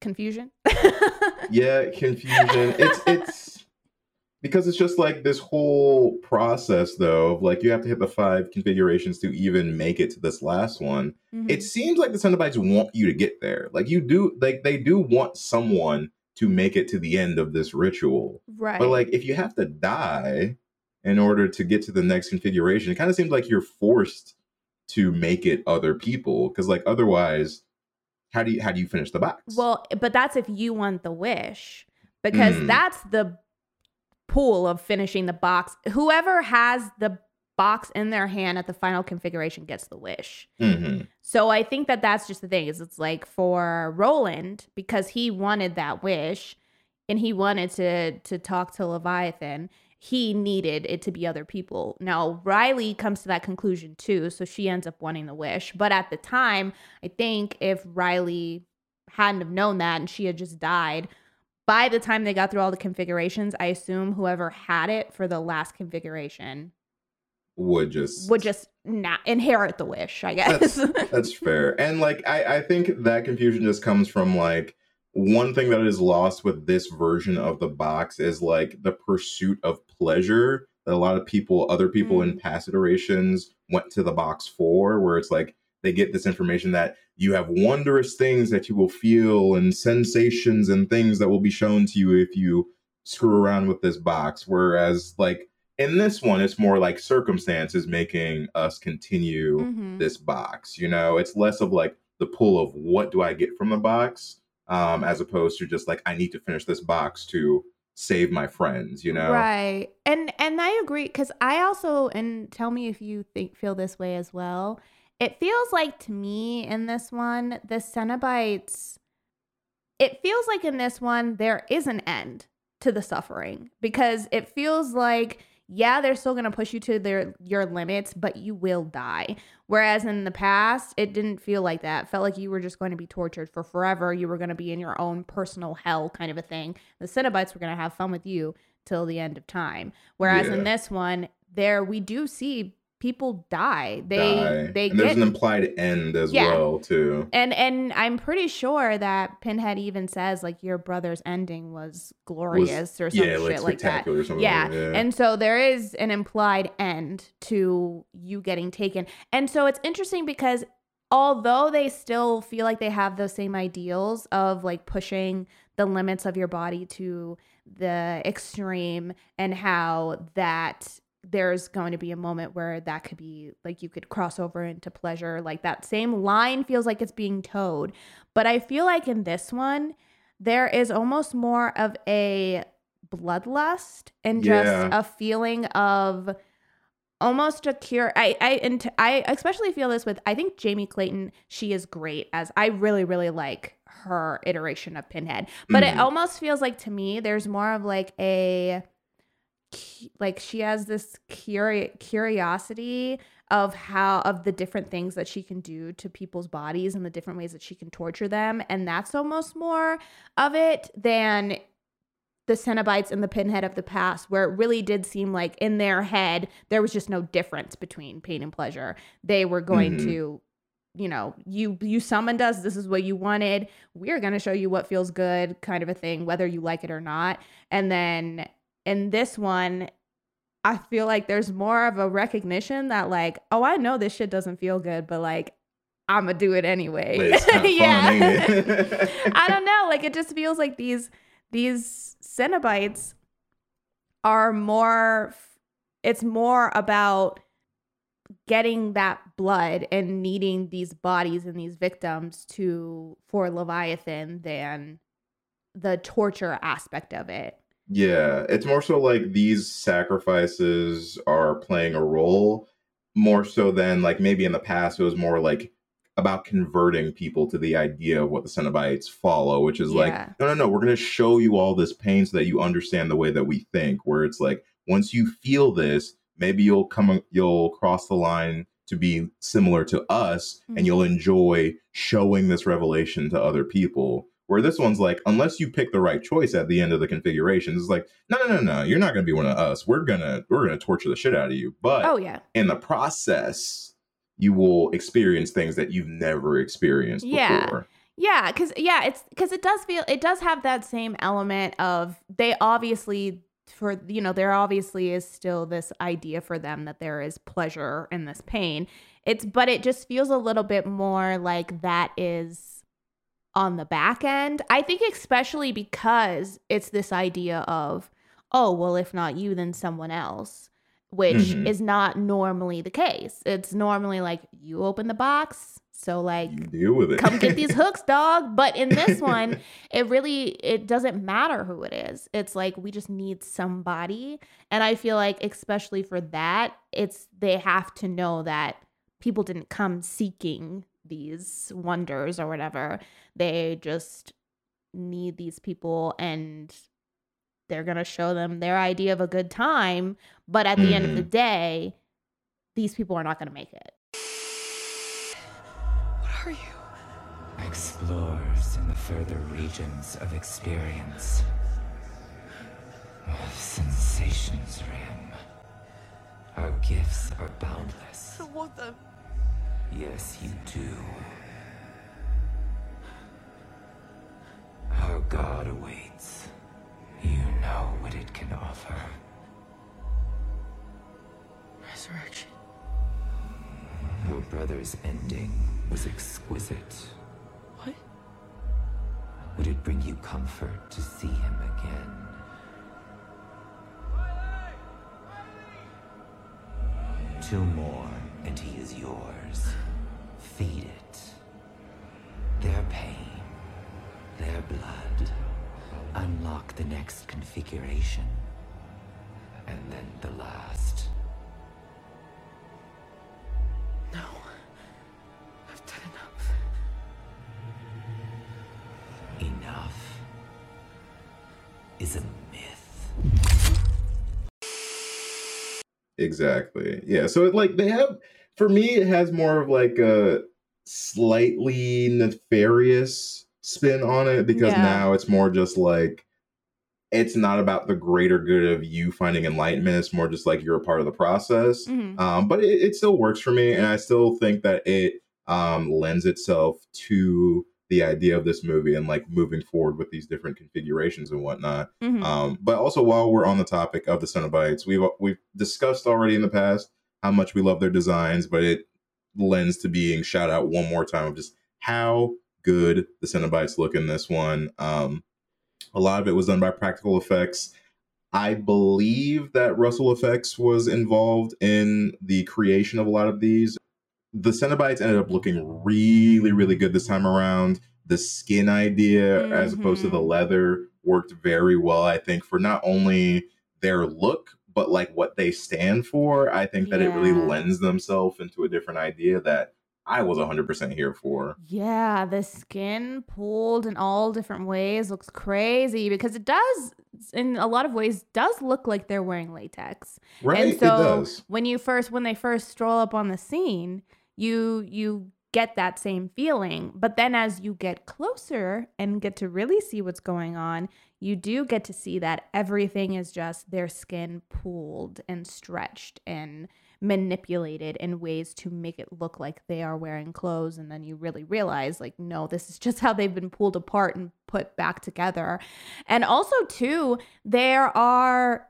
confusion yeah, confusion. it's it's because it's just like this whole process though of like you have to hit the five configurations to even make it to this last one. Mhm. It seems like the Cenobites want you to get there. Like you do like they do want someone to make it to the end of this ritual. right But like if you have to die in order to get to the next configuration, it kind of seems like you're forced to make it other people because like otherwise how do you how do you finish the box? Well, but that's if you want the wish, because Mm. that's the pool of finishing the box. Whoever has the box in their hand at the final configuration gets the wish. Mhm. So I think that that's just the thing is it's like for Roland because he wanted that wish and he wanted to to talk to Leviathan, he needed it to be other people. Now Riley comes to that conclusion too, so she ends up wanting the wish. But at the time, I think if Riley hadn't have known that and she had just died, by the time they got through all the configurations, I assume whoever had it for the last configuration Would just would just not inherit the wish, I guess. That's, that's fair. And like I, I think that confusion just comes from like one thing that is lost with this version of the box is like the pursuit of pleasure that a lot of people, other people in past iterations went to the box for, where it's like they get this information that you have wondrous things that you will feel and sensations and things that will be shown to you if you screw around with this box. Whereas like in this one, it's more like circumstances making us continue Mhm. this box. You know, it's less of like the pull of what do I get from the box, um, as opposed to just like I need to finish this box to save my friends. You know, Right. And and I agree cuz I also and tell me if you think feel this way as well. It feels like to me in this one the Cenobites it feels like in this one there is an end to the suffering because it feels like yeah, they're still going to push you to their your limits, but you will die. Whereas in the past, it didn't feel like that. It felt like you were just going to be tortured for forever. You were going to be in your own personal hell kind of a thing. The Cenobites were going to have fun with you till the end of time. Whereas Yeah. in this one, there we do see people die. They die. they and there's an implied end as Yeah. well too. and and I'm pretty sure that Pinhead even says like your brother's ending was glorious or some yeah, like shit like that. or something. Yeah. like that, And so there is an implied end to you getting taken. And so it's interesting because although they still feel like they have those same ideals of like pushing the limits of your body to the extreme and how that there's going to be a moment where that could be like you could cross over into pleasure like that same line feels like it's being toed but i feel like in this one there is almost more of a bloodlust and just Yeah. a feeling of almost a cure i i and i especially feel this with i think jamie clayton she is great as i really really like her iteration of pinhead but it Mhm. almost feels like to me there's more of like a like she has this curi- curiosity of how of the different things that she can do to people's bodies and the different ways that she can torture them and that's almost more of it than the Cenobites and the Pinhead of the past, where it really did seem like in their head there was just no difference between pain and pleasure. They were going Mhm. to, you know, you you summoned us. This is what you wanted. We're going to show you what feels good, kind of a thing, whether you like it or not. And then in this one, I feel like there's more of a recognition that like, oh, I know this shit doesn't feel good, but like, I'm gonna do it anyway. But it's fun, ain't it? I don't know. Like it just feels like these these Cenobites are more. It's more about getting that blood and needing these bodies and these victims to for Leviathan than the torture aspect of it. Yeah, it's more so like these sacrifices are playing a role more so than like maybe in the past it was more like about converting people to the idea of what the Cenobites follow, which is Yeah. like, no, no, no, we're going to show you all this pain so that you understand the way that we think. Where it's like, once you feel this, maybe you'll come, you'll cross the line to be similar to us Mhm. and you'll enjoy showing this revelation to other people. Where this one's like, unless you pick the right choice at the end of the configuration, it's like, no, no, no, no, you're not going to be one of us. We're gonna, we're gonna torture the shit out of you. But Oh yeah. in the process, you will experience things that you've never experienced Yeah. before. Yeah, because yeah, it's because it does feel it does have that same element of they obviously for you know there obviously is still this idea for them that there is pleasure in this pain. It's but it just feels a little bit more like that is on the back end. I think especially because it's this idea of oh well if not you then someone else which Mhm. is not normally the case. It's normally like you open the box so like You deal with it. come get these hooks dog but in this one it really it doesn't matter who it is it's like we just need somebody and i feel like especially for that it's they have to know that people didn't come seeking these wonders or whatever they just need these people and they're going to show them their idea of a good time but at the end of the mm-hmm. day these people are not going to make it What are you? Explorers in the further regions of experience. Of Sensations rim. Our gifts are boundless. I don't want them. Yes, you do. Our God awaits. You know what it can offer. Resurrection. Your brother's ending was exquisite. What? Would it bring you comfort to see him again? Two more, and he is yours. Feed it. Their pain, their blood. Unlock the next configuration. And then the last. No. I've done enough. Enough is a myth. Exactly. Yeah. So it like they have for me it has more of like a slightly nefarious spin on it because Yeah. now it's more just like it's not about the greater good of you finding enlightenment. It's more just like you're a part of the process. Mhm. Um, but it, it still works for me, and I still think that it um, lends itself to the idea of this movie and like moving forward with these different configurations and whatnot. Mhm. Um, but also, while we're on the topic of the Cenobites, we've we've discussed already in the past how much we love their designs, but it lends to being shout out one more time of just how good the Cenobites look in this one. Um, a lot of it was done by practical effects. I believe that Russell Effects was involved in the creation of a lot of these. The Cenobites ended up looking really, really good this time around. The skin idea, as opposed to the Mhm. leather, worked very well, I think, for not only their look, but like what they stand for. I think that it really lends themselves into a different idea that I was 100% here for. Yeah, the skin pulled in all different ways looks crazy because it does, in a lot of ways, does look like they're wearing latex. Right? And it so does. when you first, when they first stroll up on the scene, you you get that same feeling. But then as you get closer and get to really see what's going on, you do get to see that everything is just their skin pulled and stretched and manipulated in ways to make it look like they are wearing clothes. And then you really realize like no this is just how they've been pulled apart and put back together. And also too there are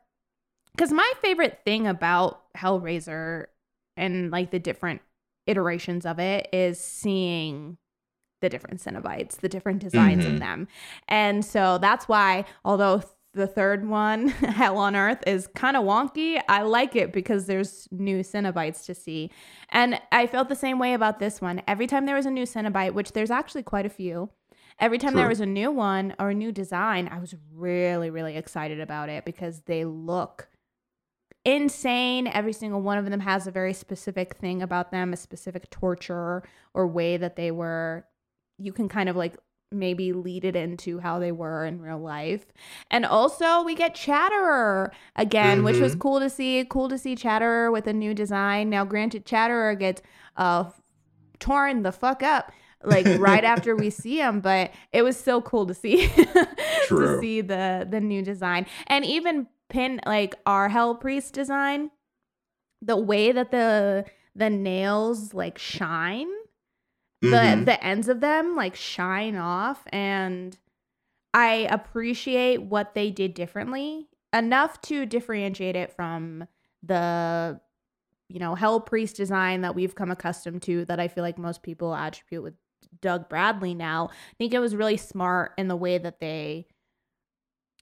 because my favorite thing about hellraiser and like the different iterations of it is seeing the different Cenobites, the different designs Mhm. of them. And so that's why, although the third one, Hell on Earth, is kind of wonky, I like it because there's new Cenobites to see. And I felt the same way about this one. Every time there was a new Cenobite, which there's actually quite a few, every time there was a new one or a new design, I was really, really excited about it because they look insane. Every single one of them has a very specific thing about them, a specific torture or way that they were. You can kind of like maybe lead it into how they were in real life. And also, we get Chatterer again, which was Mhm. cool to see. Cool to see Chatterer with a new design. Now, granted, Chatterer gets uh torn the fuck up like right after we see him but it was so cool to see to see the the new design and even pin like our hell priest design the way that the the nails like shine the Mhm. the ends of them like shine off and i appreciate what they did differently enough to differentiate it from the you know hell priest design that we've come accustomed to that i feel like most people attribute with doug bradley now i think it was really smart in the way that they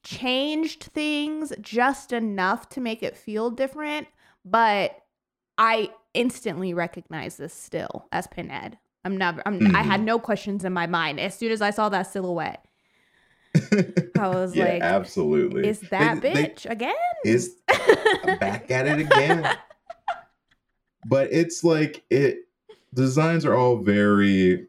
changed things just enough to make it feel different but i instantly recognize this still as pinhead i'm never I'm, i had mm-hmm. no questions in my mind as soon as i saw that silhouette i was yeah, like absolutely. is that They- they- bitch again is back at it again. but it's like it designs are all very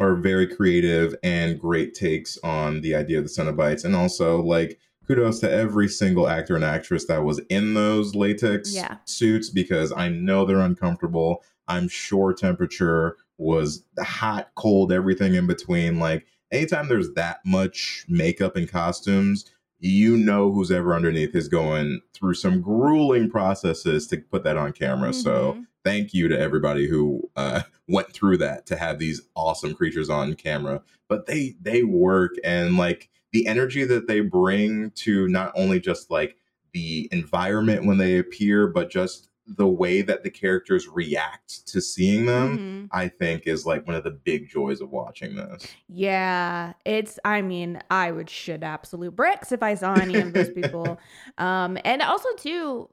are very creative and great takes on the idea of the Cenobites. And also like kudos to every single actor and actress that was in those latex Yeah. suits because I know they're uncomfortable. I'm sure temperature was hot, cold, everything in between. Like anytime there's that much makeup and costumes, you know who's ever underneath is going through some grueling processes to put that on camera. So Mhm. thank you to everybody who uh, went through that to have these awesome creatures on camera. But they they work and like the energy that they bring to not only just like the environment when they appear, but just the way that the characters react to seeing them. Mhm. I think is like one of the big joys of watching this. Yeah, it's. I mean, I would shit absolute bricks if I saw any of those people. um, and also too,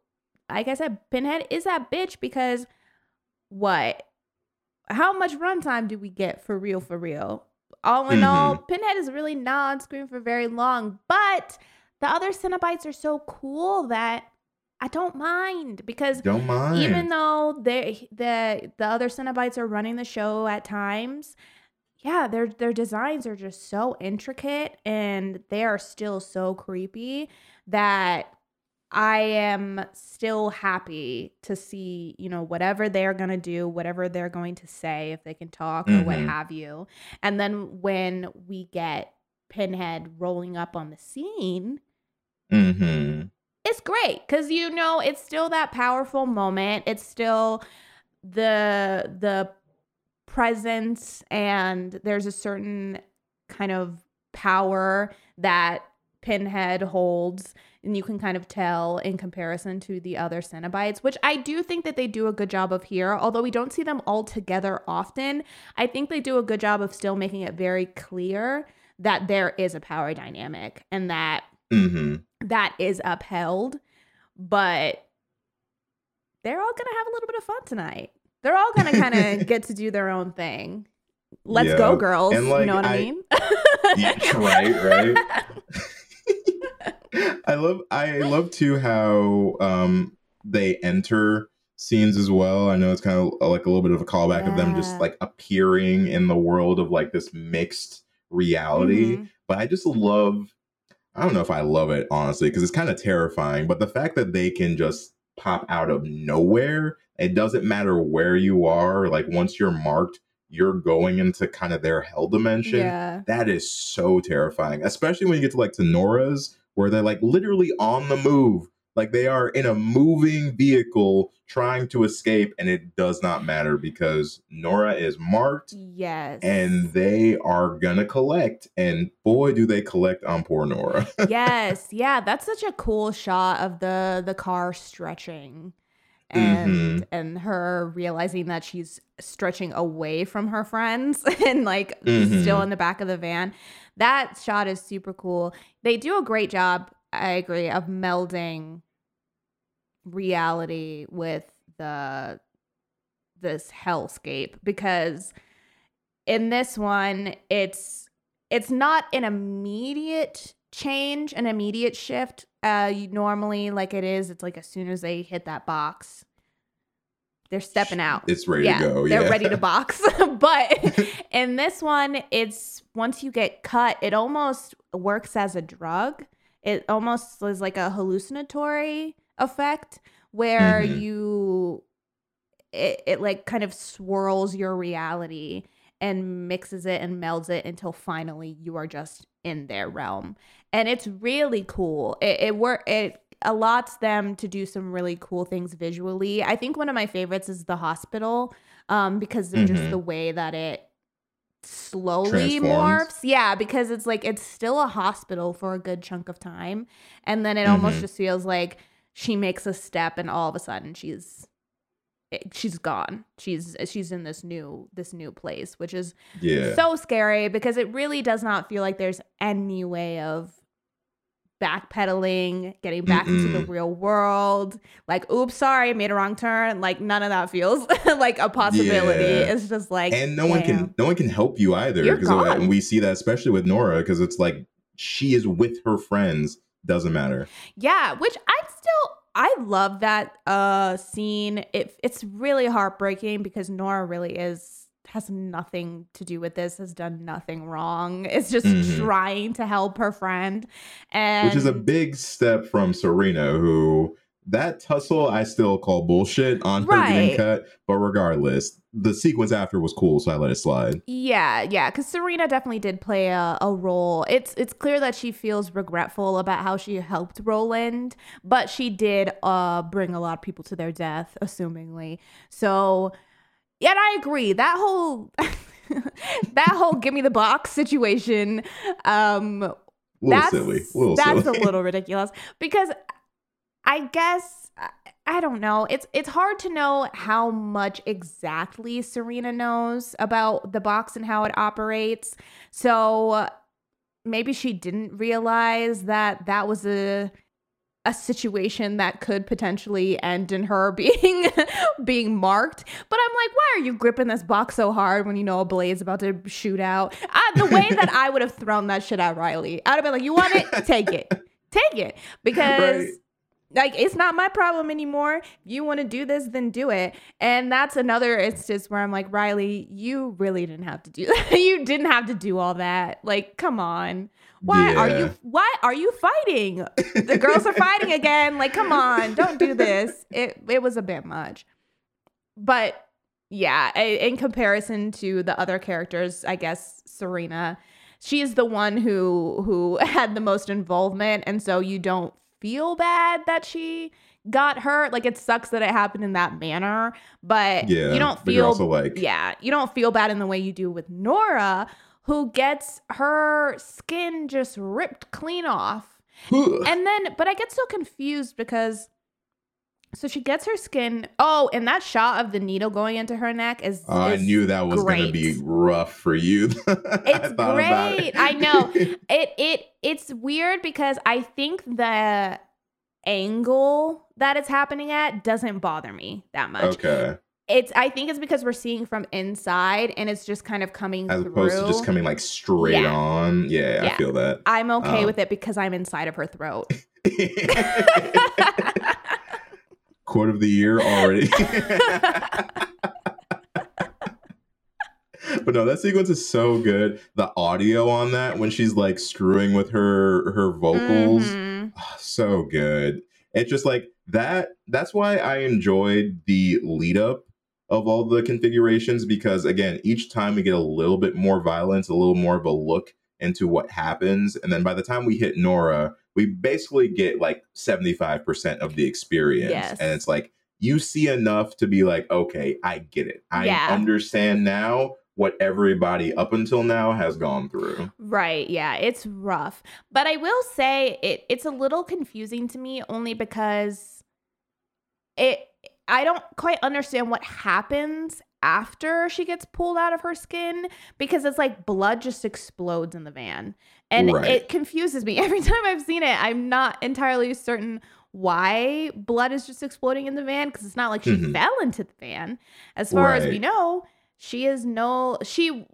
like I said, Pinhead is that bitch because what? How much runtime do we get for real? For real? All in all, Pinhead is really not on screen for very long, but the other Cenobites are so cool that I don't mind because Don't mind. even though they the the other Cenobites are running the show at times, yeah, their their designs are just so intricate and they are still so creepy that I am still happy to see, you know, whatever they're going to do, whatever they're going to say, if they can talk or what Mhm. have you. And then when we get Pinhead rolling up on the scene, hmm it's great because you know it's still that powerful moment. It's still the the presence and there's a certain kind of power that pinhead holds and you can kind of tell in comparison to the other cenobites which i do think that they do a good job of here. Although we don't see them all together often i think they do a good job of still making it very clear that there is a power dynamic and that hmm that is upheld, but they're all gonna have a little bit of fun tonight. They're all gonna kind of get to do their own thing. Let's Yeah. go, girls. And, you know what I, I- mean? Yeah, right, right. I love I love too how um they enter scenes as well. I know it's kind of like a little bit of a callback of them just like appearing in the world of like this mixed reality. Mhm. But I just love I don't know if I love it honestly because it's kind of terrifying, but the fact that they can just pop out of nowhere, it doesn't matter where you are, like once you're marked, you're going into kind of their hell dimension Yeah. that is so terrifying, especially when you get to like to Nora's, where they're like literally on the move. Like they are in a moving vehicle trying to escape, and it does not matter because Nora is marked Yes. and they are gonna collect. And boy, do they collect on poor Nora. yes. Yeah. That's such a cool shot of the the car stretching. And Mhm. and her realizing that she's stretching away from her friends and like Mhm. still in the back of the van. That shot is super cool. They do a great job, I agree, of melding reality with the this hellscape because in this one it's it's not an immediate change an immediate shift uh you normally like it is it's like as soon as they hit that box they're stepping out it's ready to go. they're yeah. ready to box. but in this one, it's once you get cut, it almost works as a drug. It almost is like a hallucinatory effect where Mhm. you it, it like kind of swirls your reality and mixes it and melds it until finally you are just in their realm and it's really cool it, it work it allots them to do some really cool things visually i think one of my favorites is the hospital um because of just Mhm. the way that it slowly Transforms. morphs yeah because it's like it's still a hospital for a good chunk of time and then it almost Mhm. just feels like she makes a step and all of a sudden she's she's gone she's she's in this new this new place which is yeah. so scary because it really does not feel like there's any way of backpedaling getting back into the real world. Like oops sorry made a wrong turn. Like none of that feels like a possibility. Yeah. it's just like and no one can no one can help you either because we see that especially with Nora because it's like she is with her friends. Doesn't matter. Yeah, which I still I love that uh scene. It it's really heartbreaking because Nora really is has nothing to do with this, has done nothing wrong. It's just Mhm. trying to help her friend. And which is a big step from Serena, who that tussle I still call bullshit on her getting cut. But regardless, the sequence after was cool, so I let it slide. Yeah, yeah, because Serena definitely did play a, a role. It's it's clear that she feels regretful about how she helped Roland, but she did uh bring a lot of people to their death, assumingly. So, yeah, and I agree. That whole that whole give me the box situation, um, that's silly. A little that's silly. a little ridiculous because I guess I- I don't know. It's it's hard to know how much exactly Serena knows about the box and how it operates. So maybe she didn't realize that that was a a situation that could potentially end in her being being marked. But I'm like, why are you gripping this box so hard when you know a blade's about to shoot out? I, the way that I would have thrown that shit at Riley, I'd have been like, you want it? Take it. Take it. Because Right. Like it's not my problem anymore. If you want to do this, then do it. And that's another instance where I'm like, Riley, you really didn't have to do that. you didn't have to do all that. Like, come on. Why are you why are you fighting? The girls are fighting again. Like, come on, don't do this. It it was a bit much. But yeah, in comparison to the other characters, I guess Serena, she is the one who who had the most involvement, and so you don't feel bad that she got hurt. Like it sucks that it happened in that manner, but Yeah, you don't but you're feel also like- yeah, you don't feel bad in the way you do with Nora, who gets her skin just ripped clean off. And then, but I get so confused because so she gets her skin. Oh, and that shot of the needle going into her neck is. Oh, I knew that was going to be rough for you. It's great. I know. It it it's weird because I think the angle that it's happening at doesn't bother me that much. okay. It's I think it's because we're seeing from inside and it's just kind of coming As through. opposed to just coming like straight Yeah. on. Yeah, I feel that. I'm okay Um, with it because I'm inside of her throat. Quote of the year already. but no, that sequence is so good. The audio on that when she's like screwing with her her vocals, Mhm. ah, so good. It's just like that. That's why I enjoyed the lead up of all the configurations because again, each time we get a little bit more violence, a little more of a look into what happens, and then by the time we hit Nora, we basically get like seventy five percent of the experience, Yes. and it's like you see enough to be like, okay, I get it. I Yeah. understand now what everybody up until now has gone through. Right, yeah, it's rough. But I will say it it's a little confusing to me only because it I don't quite understand what happens after she gets pulled out of her skin because it's like blood just explodes in the van. And Right. it confuses me. Every time I've seen it, I'm not entirely certain why blood is just exploding in the van because it's not like she Mhm. fell into the van. As far as we know, she is no she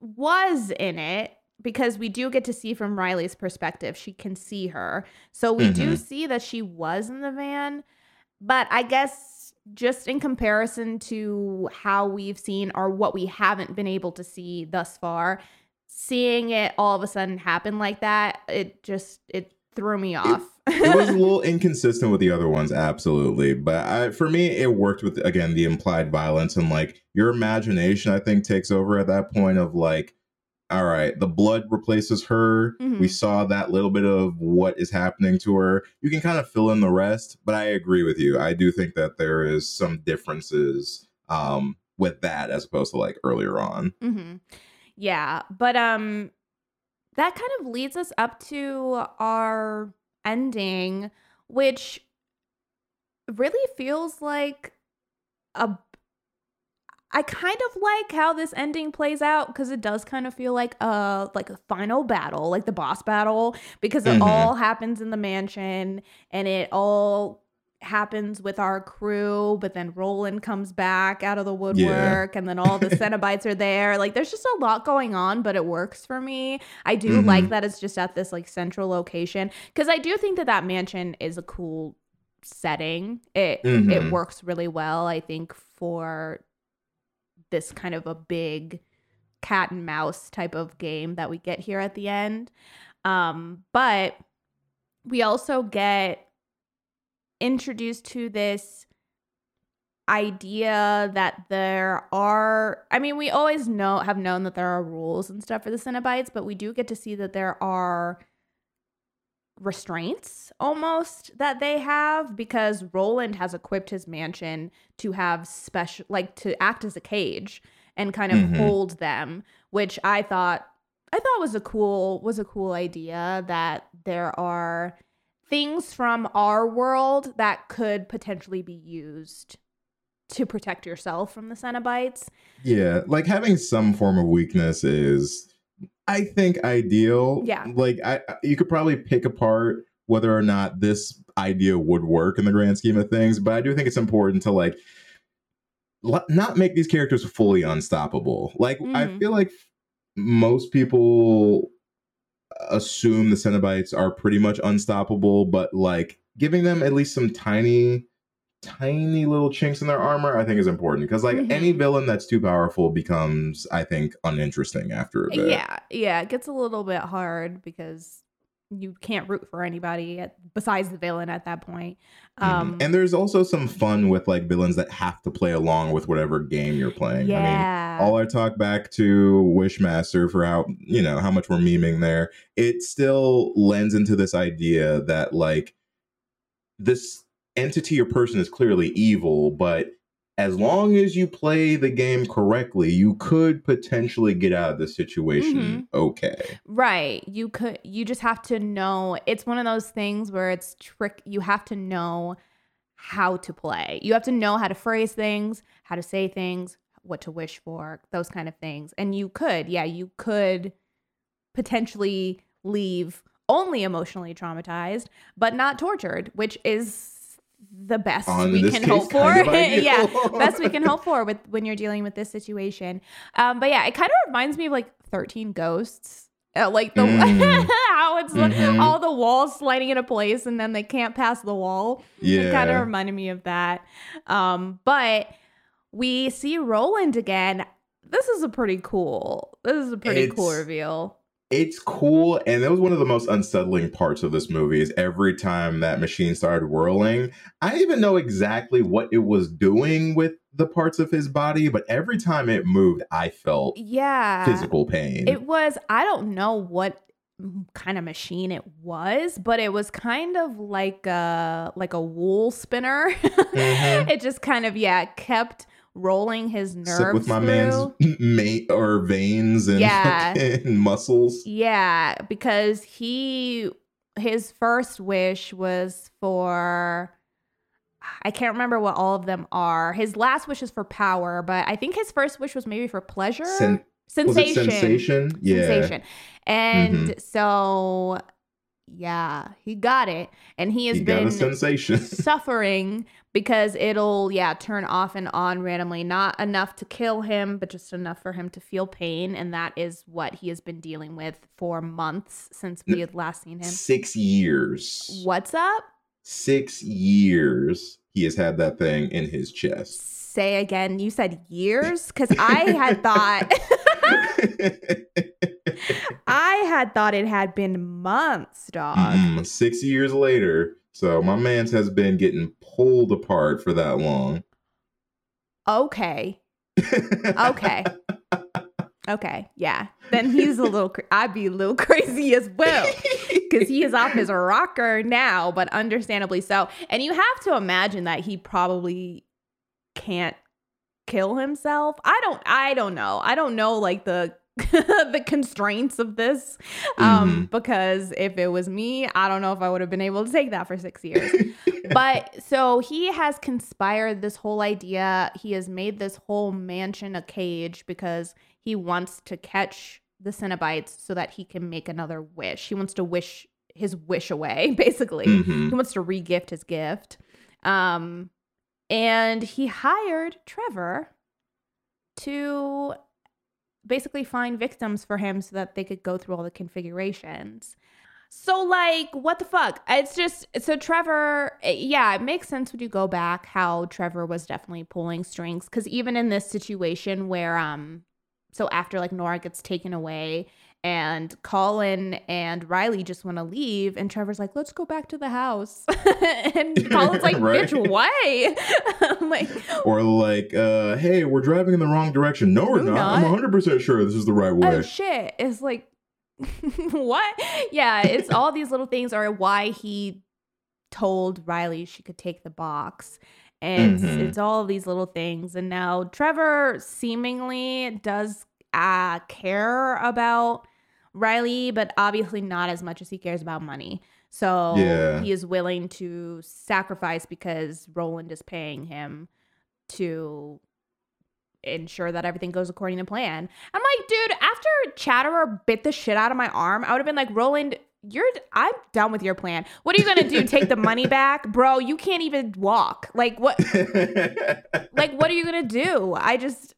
was in it because we do get to see from Riley's perspective. She can see her. So we do Mhm. see that she was in the van. But I guess just in comparison to how we've seen or what we haven't been able to see thus far, seeing it all of a sudden happen like that, it just it threw me off. it was a little inconsistent with the other ones, absolutely. But I, for me, it worked with again the implied violence and like your imagination. I think takes over at that point of like, all right, the blood replaces her. Mhm. We saw that little bit of what is happening to her. You can kind of fill in the rest. But I agree with you. I do think that there is some differences um, with that as opposed to like earlier on. hmm Yeah, but um, that kind of leads us up to our ending, which really feels like a. I kind of like how this ending plays out because it does kind of feel like a like a final battle, like the boss battle, because it Mhm. all happens in the mansion and it all happens with our crew, but then Roland comes back out of the woodwork and then all the Cenobites are there. Like there's just a lot going on, but it works for me. I do Mhm. like that it's just at this like central location because I do think that that mansion is a cool setting. It it Mhm. works really well, I think, for this kind of a big cat and mouse type of game that we get here at the end. Um, but we also get introduced to this idea that there are I mean we always know have known that there are rules and stuff for the Cenobites, but we do get to see that there are restraints almost that they have because Roland has equipped his mansion to have special like to act as a cage and kind of Mhm. hold them, which I thought I thought was a cool was a cool idea that there are things from our world that could potentially be used to protect yourself from the Cenobites. Yeah, like having some form of weakness is, I think, ideal. Yeah. Like I, I- you could probably pick apart whether or not this idea would work in the grand scheme of things, but I do think it's important to like not make these characters fully unstoppable. Like I Mhm. feel like most people assume the Cenobites are pretty much unstoppable, but like giving them at least some tiny, tiny little chinks in their armor, I think is important because like Mhm. any villain that's too powerful becomes, I think, uninteresting after a bit. Yeah, yeah, it gets a little bit hard because you can't root for anybody at, besides the villain at that point. Mhm. Um, and there's also some fun with like villains that have to play along with whatever game you're playing. I mean, all our talk back to Wishmaster for how you know how much we're memeing there, it still lends into this idea that like this entity or person is clearly evil, but as long as you play the game correctly, you could potentially get out of the situation mm-hmm. okay. right. You could, you just have to know. It's one of those things where it's trick. You have to know how to play. You have to know how to phrase things, how to say things, what to wish for, those kind of things. And you could, yeah, you could potentially leave only emotionally traumatized, but not tortured, which is the best On we can hope for. yeah, best we can hope for with when you're dealing with this situation. Um, but yeah, it kind of reminds me of like 13 Ghosts. Uh, like the Mm. how it's like Mhm. all the walls sliding into place and then they can't pass the wall. It kind of reminded me of that. Um, but we see Roland again. This is a pretty cool. This is a pretty cool reveal. It's cool, and that was one of the most unsettling parts of this movie. Is every time that machine started whirling, I didn't even know exactly what it was doing with the parts of his body, but every time it moved, I felt Yeah. physical pain. It was, I don't know what kind of machine it was, but it was kind of like a like a wool spinner. Mhm. It just kind of yeah, kept rolling his nerves Sick with my through. man's mate or veins and Yeah. fucking muscles. Yeah, because he his first wish was for I can't remember what all of them are. His last wish is for power, but I think his first wish was maybe for pleasure. Sen- sensation. Sensation? Yeah. Mm-hmm. Sensation. And so yeah, he got it. And he has He been sensation. suffering because it'll yeah turn off and on randomly not enough to kill him but just enough for him to feel pain and that is what he has been dealing with for months since we had last seen him Six years. what's up Six years he has had that thing in his chest. say again you said years because i had thought i had thought it had been months dog Mm, Six years later. So my man's has been getting pulled apart for that long. okay okay okay yeah then he's a little cra- i'd be a little crazy as well because he is off his rocker now, but understandably so. And you have to imagine that he probably can't kill himself. I don't. I don't know. I don't know like the the constraints of this, um, because if it was me, I don't know if I would have been able to take that for six years. but so he has conspired this whole idea. He has made this whole mansion a cage because he wants to catch the Cenobites so that he can make another wish. He wants to wish his wish away, basically. Mhm. He wants to regift his gift. Um, and he hired Trevor to basically find victims for him so that they could go through all the configurations. So, like, what the fuck? It's just so Trevor, eh, yeah, it makes sense when you go back how Trevor was definitely pulling strings. Cause even in this situation where, um, so after like Nora gets taken away and Colin and Riley just want to leave, and Trevor's like, let's go back to the house. and Colin's like, Right. bitch, why? Like, Or like, uh, hey, we're driving in the wrong direction. No, we're We're not. I'm 100% sure this is the right way. oh shit. It's like, what? Yeah, it's all these little things are why he told Riley she could take the box. And Mhm. it's all these little things. And now Trevor seemingly does uh, care about Riley, but obviously not as much as he cares about money. So Yeah. he is willing to sacrifice because Roland is paying him to ensure that everything goes according to plan. I'm like, dude, after Chatterer bit the shit out of my arm, I would have been like, Roland, you're I'm done with your plan. What are you gonna do? Take the money back, bro? You can't even walk. Like what? like what are you gonna do? I just,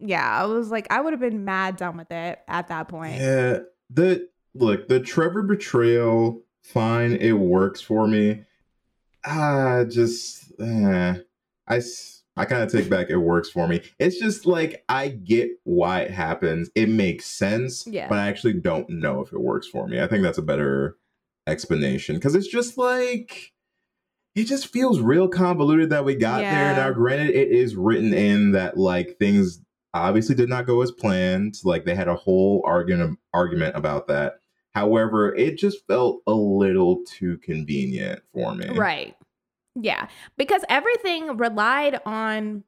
yeah, I was like, I would have been mad done with it at that point. Yeah, the look, the Trevor betrayal, fine, it works for me. Ah, just eh, I I kind of take back it works for me. It's just like I get why it happens. It makes sense, Yeah. but I actually don't know if it works for me. I think that's a better explanation because it's just like it just feels real convoluted that we got there. Now, granted, it is written in that like things obviously did not go as planned. Like they had a whole argument argument about that. However, it just felt a little too convenient for me. Right. Yeah. Because everything relied on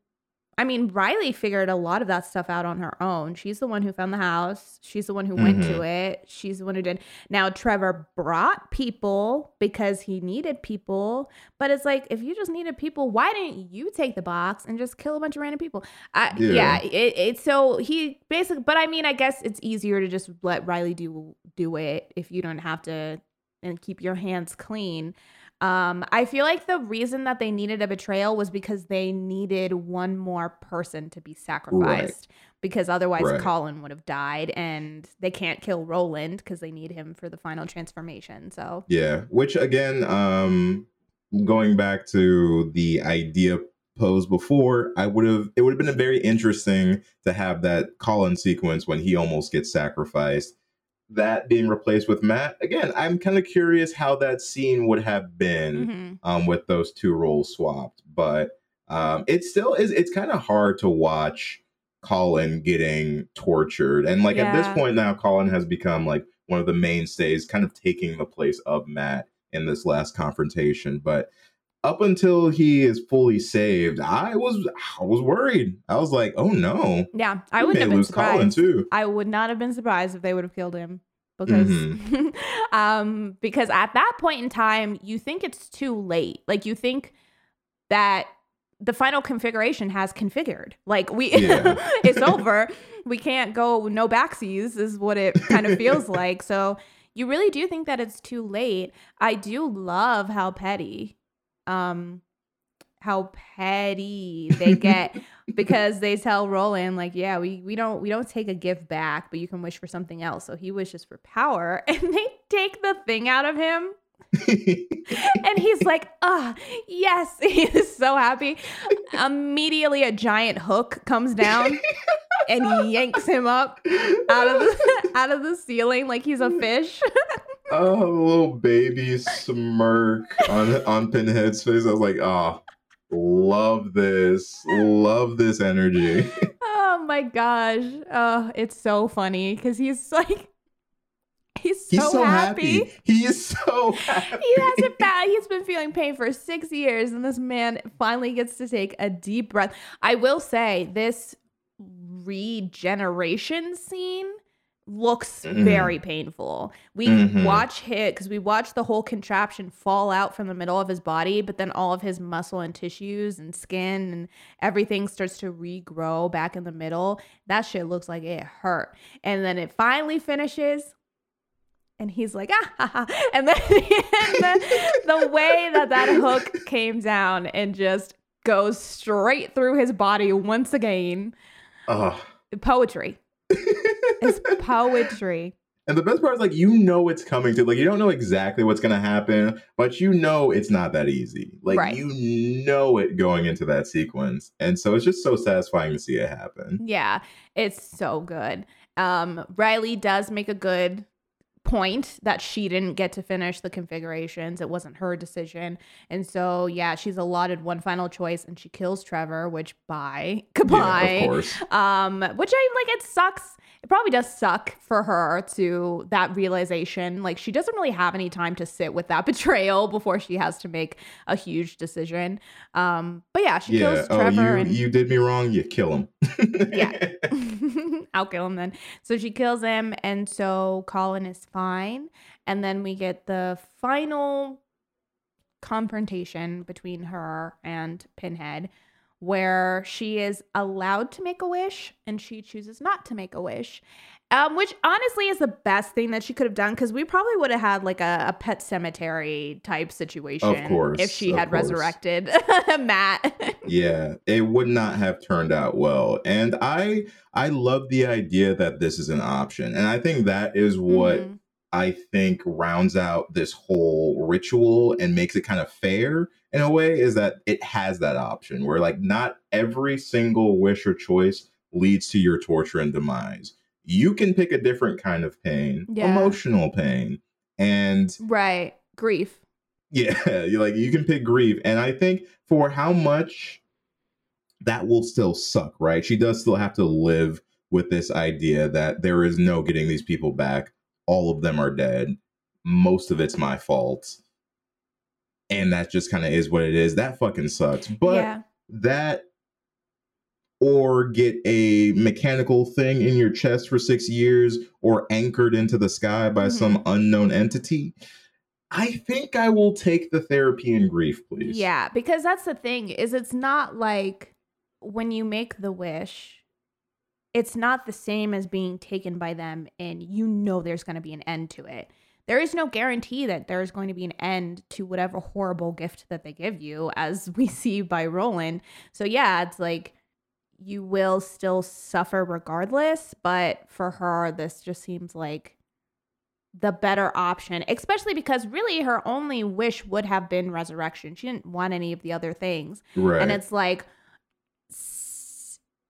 I mean, Riley figured a lot of that stuff out on her own. She's the one who found the house. She's the one who went to mm-hmm. it. She's the one who did. Now, Trevor brought people because he needed people. But it's like, if you just needed people, why didn't you take the box and just kill a bunch of random people? I, Yeah. yeah. It, it, so he basically, but I mean, I guess it's easier to just let Riley do do it if you don't have to and keep your hands clean. Um, I feel like the reason that they needed a betrayal was because they needed one more person to be sacrificed because otherwise Right. Colin would have died and they can't kill Roland because they need him for the final transformation. So Yeah, which again, um, going back to the idea posed before, I would have it would have been very interesting to have that Colin sequence when he almost gets sacrificed. That being replaced with Matt again, I'm kind of curious how that scene would have been mhm. um, with those two roles swapped. But um, it still is. It's kind of hard to watch Colin getting tortured, and like at this point now, Colin has become like one of the mainstays, kind of taking the place of Matt in this last confrontation. But up until he is fully saved, I was I was worried. I was like, oh no, yeah, I wouldn't have been lose Colin surprised. too. I would not have been surprised if they would have killed him because um because at that point in time you think it's too late. Like you think that the final configuration has configured. Like we Yeah. it's over. We can't go no backsies is what it kind of feels like. So you really do think that it's too late. I do love how petty um how petty they get because they tell Roland like, yeah, we we don't we don't take a gift back, but you can wish for something else. So he wishes for power, and they take the thing out of him, and he's like, ah, yes, he is so happy. Immediately, a giant hook comes down and yanks him up out of the out of the ceiling like he's a fish. Oh, little baby smirk on on Pinhead's face. I was like, oh, love this, love this energy. oh my gosh, oh, it's so funny because he's like. He's so, He's so happy. happy. He is so happy. he hasn't bad. He's been feeling pain for six years, and this man finally gets to take a deep breath. I will say this regeneration scene looks Mhm. very painful. We Mhm. watch hit because we watch the whole contraption fall out from the middle of his body, but then all of his muscle and tissues and skin and everything starts to regrow back in the middle. That shit looks like it hurt. And then it finally finishes and he's like, ah, ha, ha. and then and then the way that that hook came down and just goes straight through his body once again, Ugh. poetry. It's poetry. And the best part is like you know it's coming to like you don't know exactly what's gonna happen, but you know it's not that easy. Like Right. you know it going into that sequence. And so it's just so satisfying to see it happen. Yeah, it's so good. Um, Riley does make a good point that she didn't get to finish the configurations. It wasn't her decision. And so, yeah, she's allotted one final choice and she kills Trevor, which bye. Goodbye. Yeah, of course. Um, which I like it sucks. It probably does suck for her to that realization. Like she doesn't really have any time to sit with that betrayal before she has to make a huge decision. Um, but yeah, she Yeah. kills Oh, Trevor you and you did me wrong, you kill him. Yeah. I'll kill him then. So she kills him, and so Colin is fine. And then we get the final confrontation between her and Pinhead, where she is allowed to make a wish and she chooses not to make a wish. Um, which honestly is the best thing that she could have done because we probably would have had like a, a Pet Sematary type situation Of course, if she had course. resurrected Matt. yeah it would not have turned out well and i i love the idea that this is an option and i think that is what Mhm. I think rounds out this whole ritual and makes it kind of fair in a way is that it has that option where like not every single wish or choice leads to your torture and demise you can pick a different kind of pain Yeah. emotional pain and right. Grief. yeah, you like you can pick grief, and I think for how much that will still suck, right? She does still have to live with this idea that there is no getting these people back. All of them are dead. Most of it's my fault, and that just kind of is what it is. That fucking sucks. But yeah. that or get a mechanical thing in your chest for six years or anchored into the sky by Mhm. some unknown entity. I think I will take the therapy and grief, please. Yeah, because that's the thing is it's not like when you make the wish, it's not the same as being taken by them and you know there's going to be an end to it. There is no guarantee that there's going to be an end to whatever horrible gift that they give you as we see by Roland. So yeah, it's like you will still suffer regardless, but for her this just seems like the better option, especially because really her only wish would have been resurrection. She didn't want any of the other things. Right. And it's like,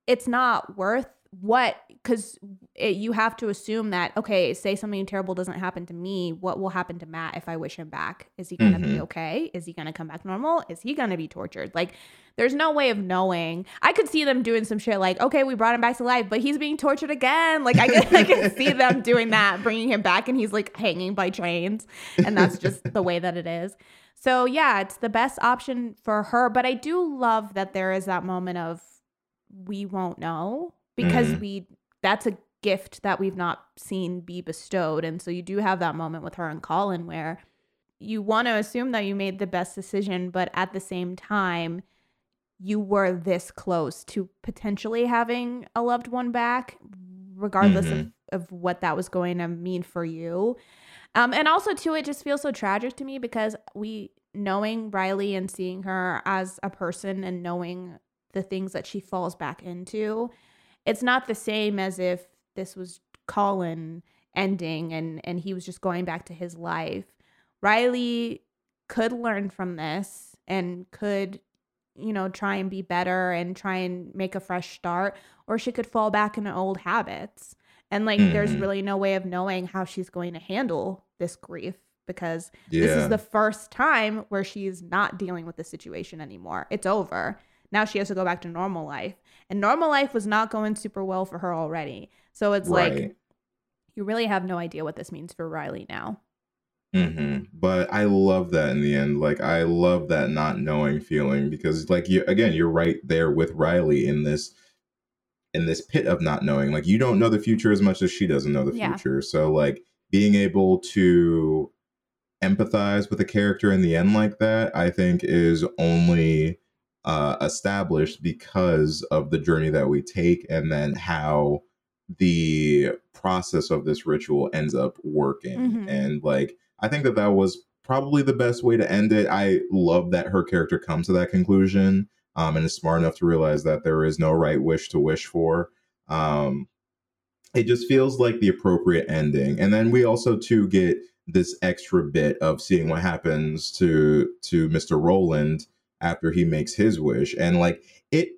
it's not worth what, because you have to assume that, okay, say something terrible doesn't happen to me. What will happen to Matt if I wish him back? Is he going to be mm-hmm. okay? Is he to come back normal? Is he to be tortured? Like, there's no way of knowing. I could see them doing some shit like, okay, we brought him back to life, but he's being tortured again. Like, I can see them doing that, bringing him back, and he's like hanging by chains. And that's just the way that it is. So, yeah, it's the best option for her. But I do love that there is that moment of we won't know because Mhm. we, that's a gift that we've not seen be bestowed. And so you do have that moment with her and Colin where you want to assume that you made the best decision, but at the same time, you were this close to potentially having a loved one back, regardless of, Mhm. of what that was going to mean for you. Um, and also, too, it just feels so tragic to me because we, knowing Riley and seeing her as a person and knowing the things that she falls back into, it's not the same as if this was Colin ending and and he was just going back to his life. Riley could learn from this and could you know try and be better and try and make a fresh start or she could fall back into old habits. And like there's Mhm. really no way of knowing how she's going to handle this grief because this is the first time where she's not dealing with the situation anymore. It's over. Now she has to go back to normal life. And normal life was not going super well for her already. So it's like you really have no idea what this means for Riley now. hmm But I love that in the end. Like I love that not knowing feeling because, like you again, you're right there with Riley in this in this pit of not knowing. Like you don't know the future as much as she doesn't know the Yeah. future. So like being able to empathize with a character in the end like that, I think is only uh, established because of the journey that we take and then how the process of this ritual ends up working. Mhm. And like, I think that that was probably the best way to end it. I love that her character comes to that conclusion um, and is smart enough to realize that there is no right wish to wish for. Um, it just feels like the appropriate ending. And then we also too get this extra bit of seeing what happens to to Mr. Roland after he makes his wish. And like it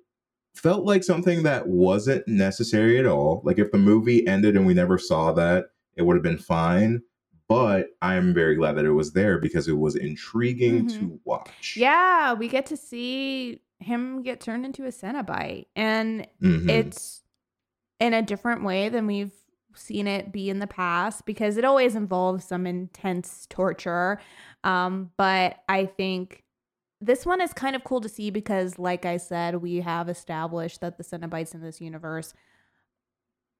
felt like something that wasn't necessary at all. Like if the movie ended and we never saw that, it would have been fine. But I'm very glad that it was there because it was intriguing Mhm. to watch. Yeah, we get to see him get turned into a Cenobite. And Mhm. it's in a different way than we've seen it be in the past because it always involves some intense torture. Um, but I think this one is kind of cool to see because, like I said, we have established that the Cenobites in this universe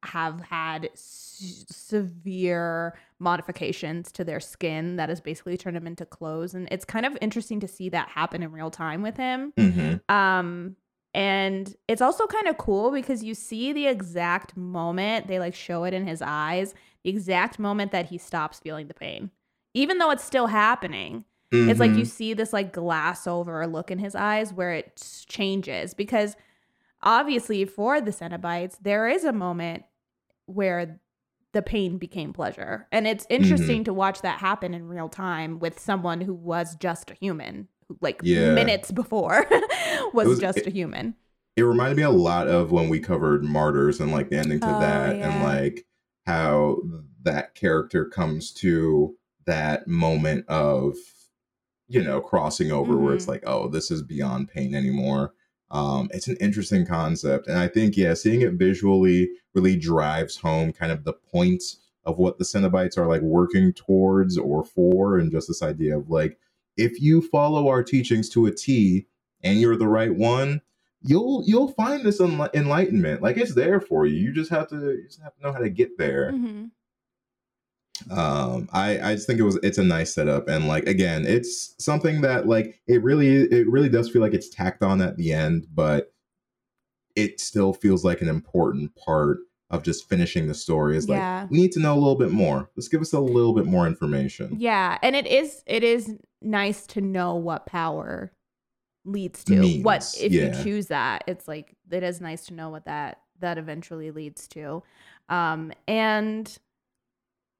have had s- severe modifications to their skin that has basically turned them into clothes and it's kind of interesting to see that happen in real time with him Mhm. um And it's also kind of cool because you see the exact moment, they like show it in his eyes, the exact moment that he stops feeling the pain. Even though it's still happening, it's like you see this like glass over look in his eyes where it changes because obviously for the Cenobites, there is a moment where the pain became pleasure. And it's interesting Mm-hmm. to watch that happen in real time with someone who was just a human, like Yeah. minutes before was, was- just it- a human. it reminded me a lot of when we covered martyrs and like the ending to Oh, that and like how that character comes to that moment of you know crossing over where it's Mhm. like oh this is beyond pain anymore um it's an interesting concept and i think yeah seeing it visually really drives home kind of the points of what the Cenobites are like working towards or for and just this idea of like if you follow our teachings to a T and you're the right one you'll you'll find this enli- enlightenment like it's there for you you just have to you just have to know how to get there Mhm. Um i i just think it was it's a nice setup and like again it's something that like it really it really does feel like it's tacked on at the end but it still feels like an important part of just finishing the story is Yeah. like we need to know a little bit more let's give us a little bit more information Yeah, and it is it is nice to know what power leads to. what if yeah. you choose that? It's like it is nice to know what that that eventually leads to. Um and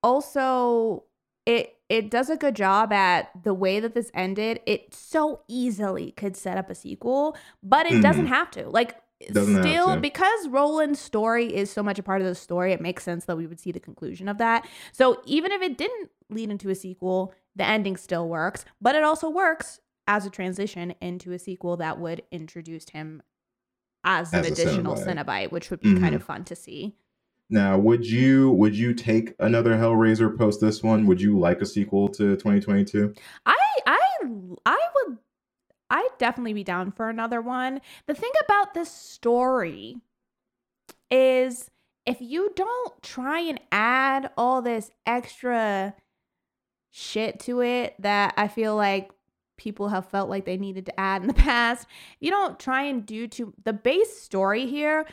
also it it does a good job at the way that this ended. It so easily could set up a sequel, but it doesn't Mhm. have to. Like Doesn't still because Roland's story is so much a part of the story, it makes sense that we would see the conclusion of that. So even if it didn't lead into a sequel, the ending still works, but it also works as a transition into a sequel that would introduce him as an As a additional Cenobite. Cenobite, which would be kind Mhm. of fun to see. Now would you would you take another hellraiser post this one would you like a sequel to 2022 I I I would I'd definitely be down for another one. The thing about this story is if you don't try and add all this extra shit to it that I feel like people have felt like they needed to add in the past, you don't try and do to the base story here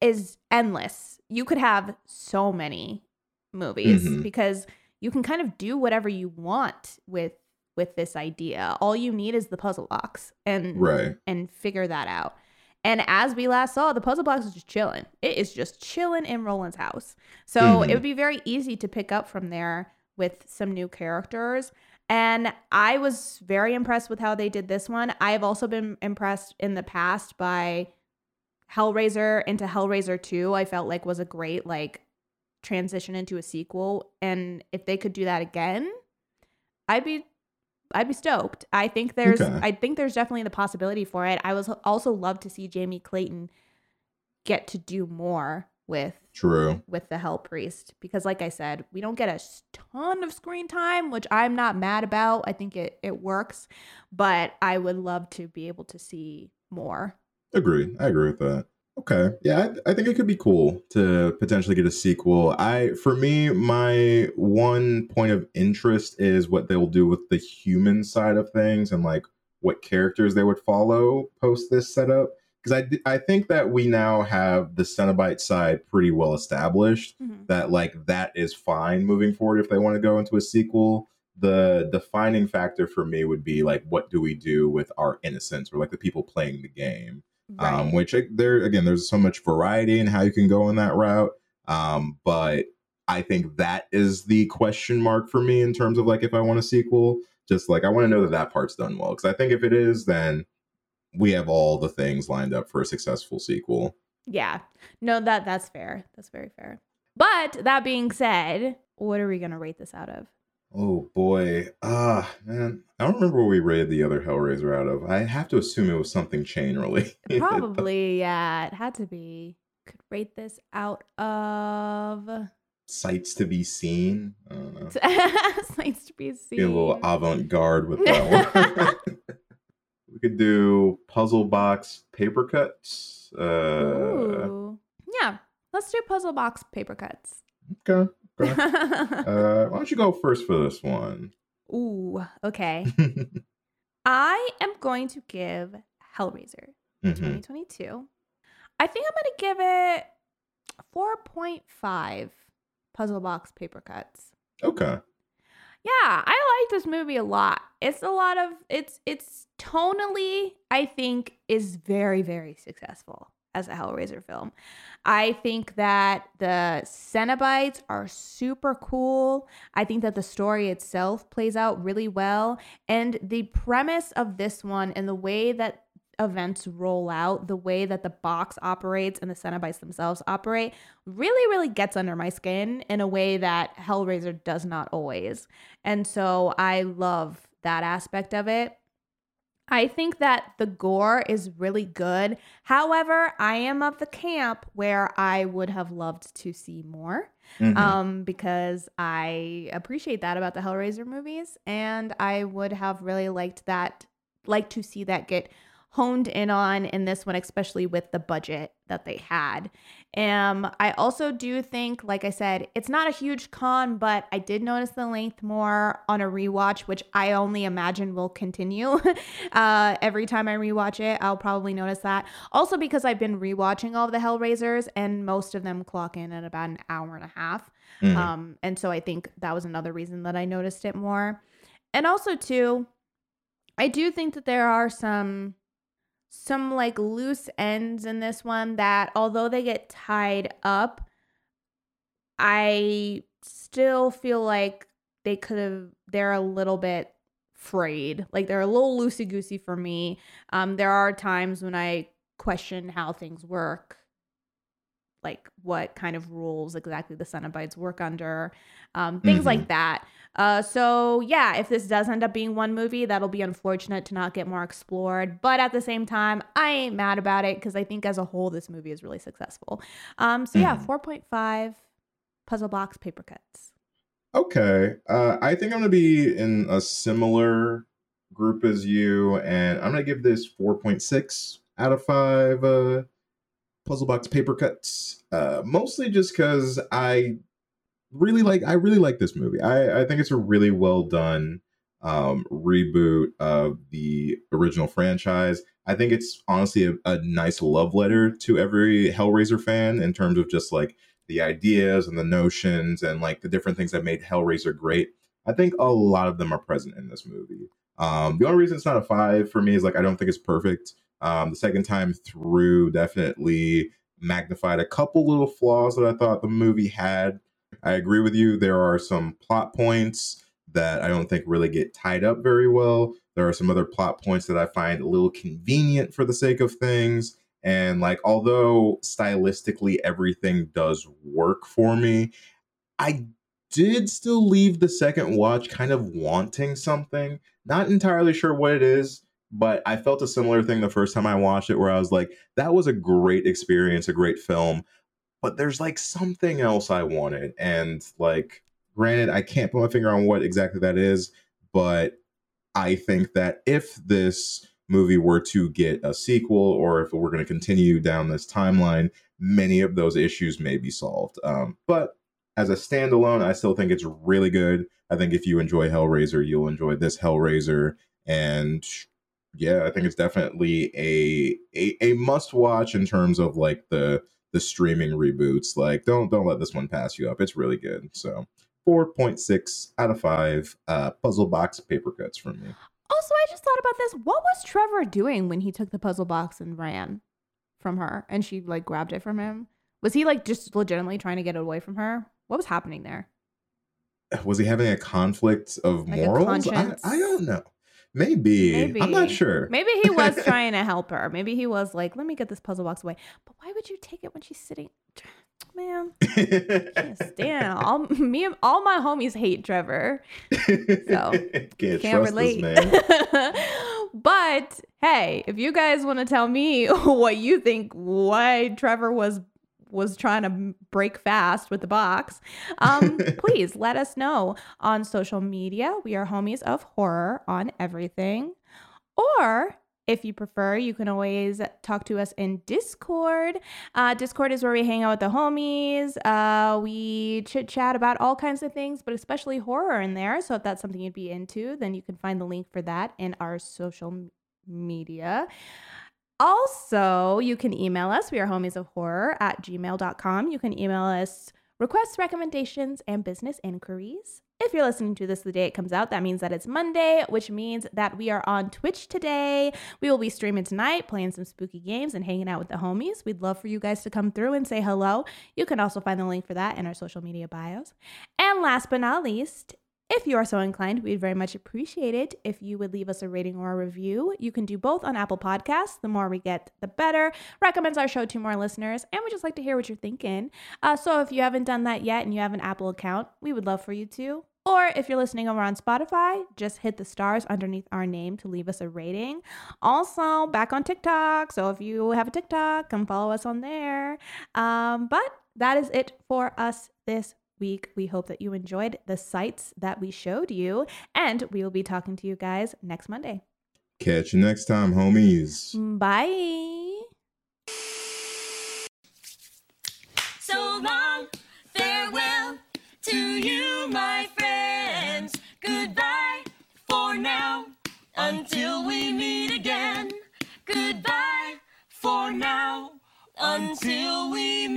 is endless. You could have so many movies Mhm. because you can kind of do whatever you want with with this idea. All you need is the puzzle box and right and figure that out. And as we last saw, the puzzle box is just chilling. It is just chilling in Roland's house. So Mhm. it would be very easy to pick up from there with some new characters. And I was very impressed with how they did this one. I have also been impressed in the past by Hellraiser into Hellraiser 2. I felt like was a great like transition into a sequel. And if they could do that again, I'd be I'd be stoked. I think there's Okay. I think there's definitely the possibility for it. I was also love to see Jamie Clayton get to do more with true with the Hell Priest because like I said, we don't get a ton of screen time, which I'm not mad about. I think it it works, but I would love to be able to see more. Agree. I agree with that. Okay. Yeah, I, I think it could be cool to potentially get a sequel. I, for me, my one point of interest is what they'll do with the human side of things and like what characters they would follow post this setup. Because I, I think that we now have the Cenobite side pretty well established. Mm-hmm. That like that is fine moving forward if they want to go into a sequel. The defining factor for me would be like, what do we do with our innocence or like the people playing the game? Um, which uh, there again there's so much variety in how you can go in that route um, but i think that is the question mark for me in terms of like if i want a sequel just like i want to know that that part's done well because i think if it is then we have all the things lined up for a successful sequel Yeah. No, that that's fair. That's very fair. But that being said, what are we gonna rate this out of? Oh boy ah man i don't remember what we rated the other hellraiser out of i have to assume it was something chain related Probably, yeah. It had to be. Could rate this out of sights to be seen i don't know sights to be seen. be a little avant-garde with that one. we could do puzzle box paper cuts. Uh, Ooh. Yeah. Let's do puzzle box paper cuts. okay. Okay. Uh, why don't you go first for this one? Ooh, okay. I am going to give Hellraiser Mhm. 2022. I think I'm going to give it 4.5 puzzle box paper cuts. Okay. Yeah, I like this movie a lot. It's a lot of it's it's tonally I think is very very successful as a Hellraiser film. I think that the Cenobites are super cool. I think that the story itself plays out really well and the premise of this one and the way that events roll out, the way that the box operates and the Cenobites themselves operate really, really gets under my skin in a way that Hellraiser does not always. And so I love that aspect of it. I think that the gore is really good. However, I am of the camp where I would have loved to see more Mhm. um, because I appreciate that about the Hellraiser movies, and I would have really liked that, like to see that get honed in on in this one, especially with the budget that they had. Um, I also do think, like I said, it's not a huge con, but I did notice the length more on a rewatch, which I only imagine will continue. uh, every time I rewatch it, I'll probably notice that. Also, because I've been rewatching all the Hellraisers, and most of them clock in at about an hour and a half. Mhm. Um, and so I think that was another reason that I noticed it more. And also too, I do think that there are some some like loose ends in this one that although they get tied up, I still feel like they could have they're a little bit frayed. Like they're a little loosey goosey for me. Um, there are times when I question how things work like what kind of rules exactly the Cenobites work under, um, things Mhm. like that. Uh, so yeah, if this does end up being one movie, that'll be unfortunate to not get more explored. But at the same time, I ain't mad about it because I think as a whole, this movie is really successful. Um, so yeah, Mhm. four point five puzzle box paper cuts. Okay. Uh, I think I'm gonna be in a similar group as you, and I'm gonna give this 4.6 out of five uh, puzzle box paper cuts. Uh, mostly just because I really like I really like this movie. I, I think it's a really well done um, reboot of the original franchise. I think it's honestly a, a nice love letter to every Hellraiser fan in terms of just like the ideas and the notions and like the different things that made Hellraiser great. I think a lot of them are present in this movie. Um, the only reason it's not a five for me is like I don't think it's perfect. Um, the second time through definitely magnified a couple little flaws that I thought the movie had. I agree with you. There are some plot points that I don't think really get tied up very well. There are some other plot points that I find a little convenient for the sake of things. And like, although stylistically everything does work for me, I did still leave the second watch kind of wanting something. Not entirely sure what it is, but I felt a similar thing the first time I watched it where I was like, that was a great experience, a great film, but there's like something else I wanted. And like, granted, I can't put my finger on what exactly that is, but I think that if this movie were to get a sequel or if we're going to continue down this timeline, many of those issues may be solved. Um, but as a standalone, I still think it's really good. I think if you enjoy Hellraiser, you'll enjoy this Hellraiser. And yeah, I think it's definitely a a, a must watch in terms of like the the streaming reboots. Like don't don't let this one pass you up. It's really good. So 4.6 out of 5 uh puzzle box paper cuts from me. Also, I just thought about this. What was Trevor doing when he took the puzzle box and ran from her and she like grabbed it from him? Was he like just legitimately trying to get away from her? What was happening there? Was he having a conflict of Like morals? I. I don't know. Maybe. Maybe. I'm not sure. Maybe he was trying to help her. Maybe he was like, let me get this puzzle box away. But why would you take it when she's sitting? Man, can't stand all me. and All my homies hate Trevor. So, can't, Can't relate. but hey, if you guys want to tell me what you think, why Trevor was was trying to break fast with the box, um, please let us know on social media. We are homies of horror on everything, or if you prefer, you can always talk to us in Discord. Uh, Discord is where we hang out with the homies. Uh, we chit chat about all kinds of things, but especially horror in there. So if that's something you'd be into, then you can find the link for that in our social media. Also, you can email us. We are homies of horror at gmail.com. You can email us requests, recommendations, and business inquiries. If you're listening to this the day it comes out, that means that it's Monday, which means that we are on Twitch today. We will be streaming tonight, playing some spooky games and hanging out with the homies. We'd love for you guys to come through and say hello. You can also find the link for that in our social media bios. And last but not least, if you are so inclined, we'd very much appreciate it if you would leave us a rating or a review. You can do both on Apple Podcasts. The more we get, the better. Recommends our show to more listeners, and we just like to hear what you're thinking. Uh, so if you haven't done that yet and you have an Apple account, we would love for you to. Or if you're listening over on Spotify, just hit the stars underneath our name to leave us a rating. Also, back on TikTok. So if you have a TikTok, come follow us on there. Um, but that is it for us this week. We hope that you enjoyed the sights that we showed you, and we will be talking to you guys next Monday. Catch you next time, homies. Bye. So long, farewell to you, my friends. Goodbye for now, until we meet again. Goodbye for now, until we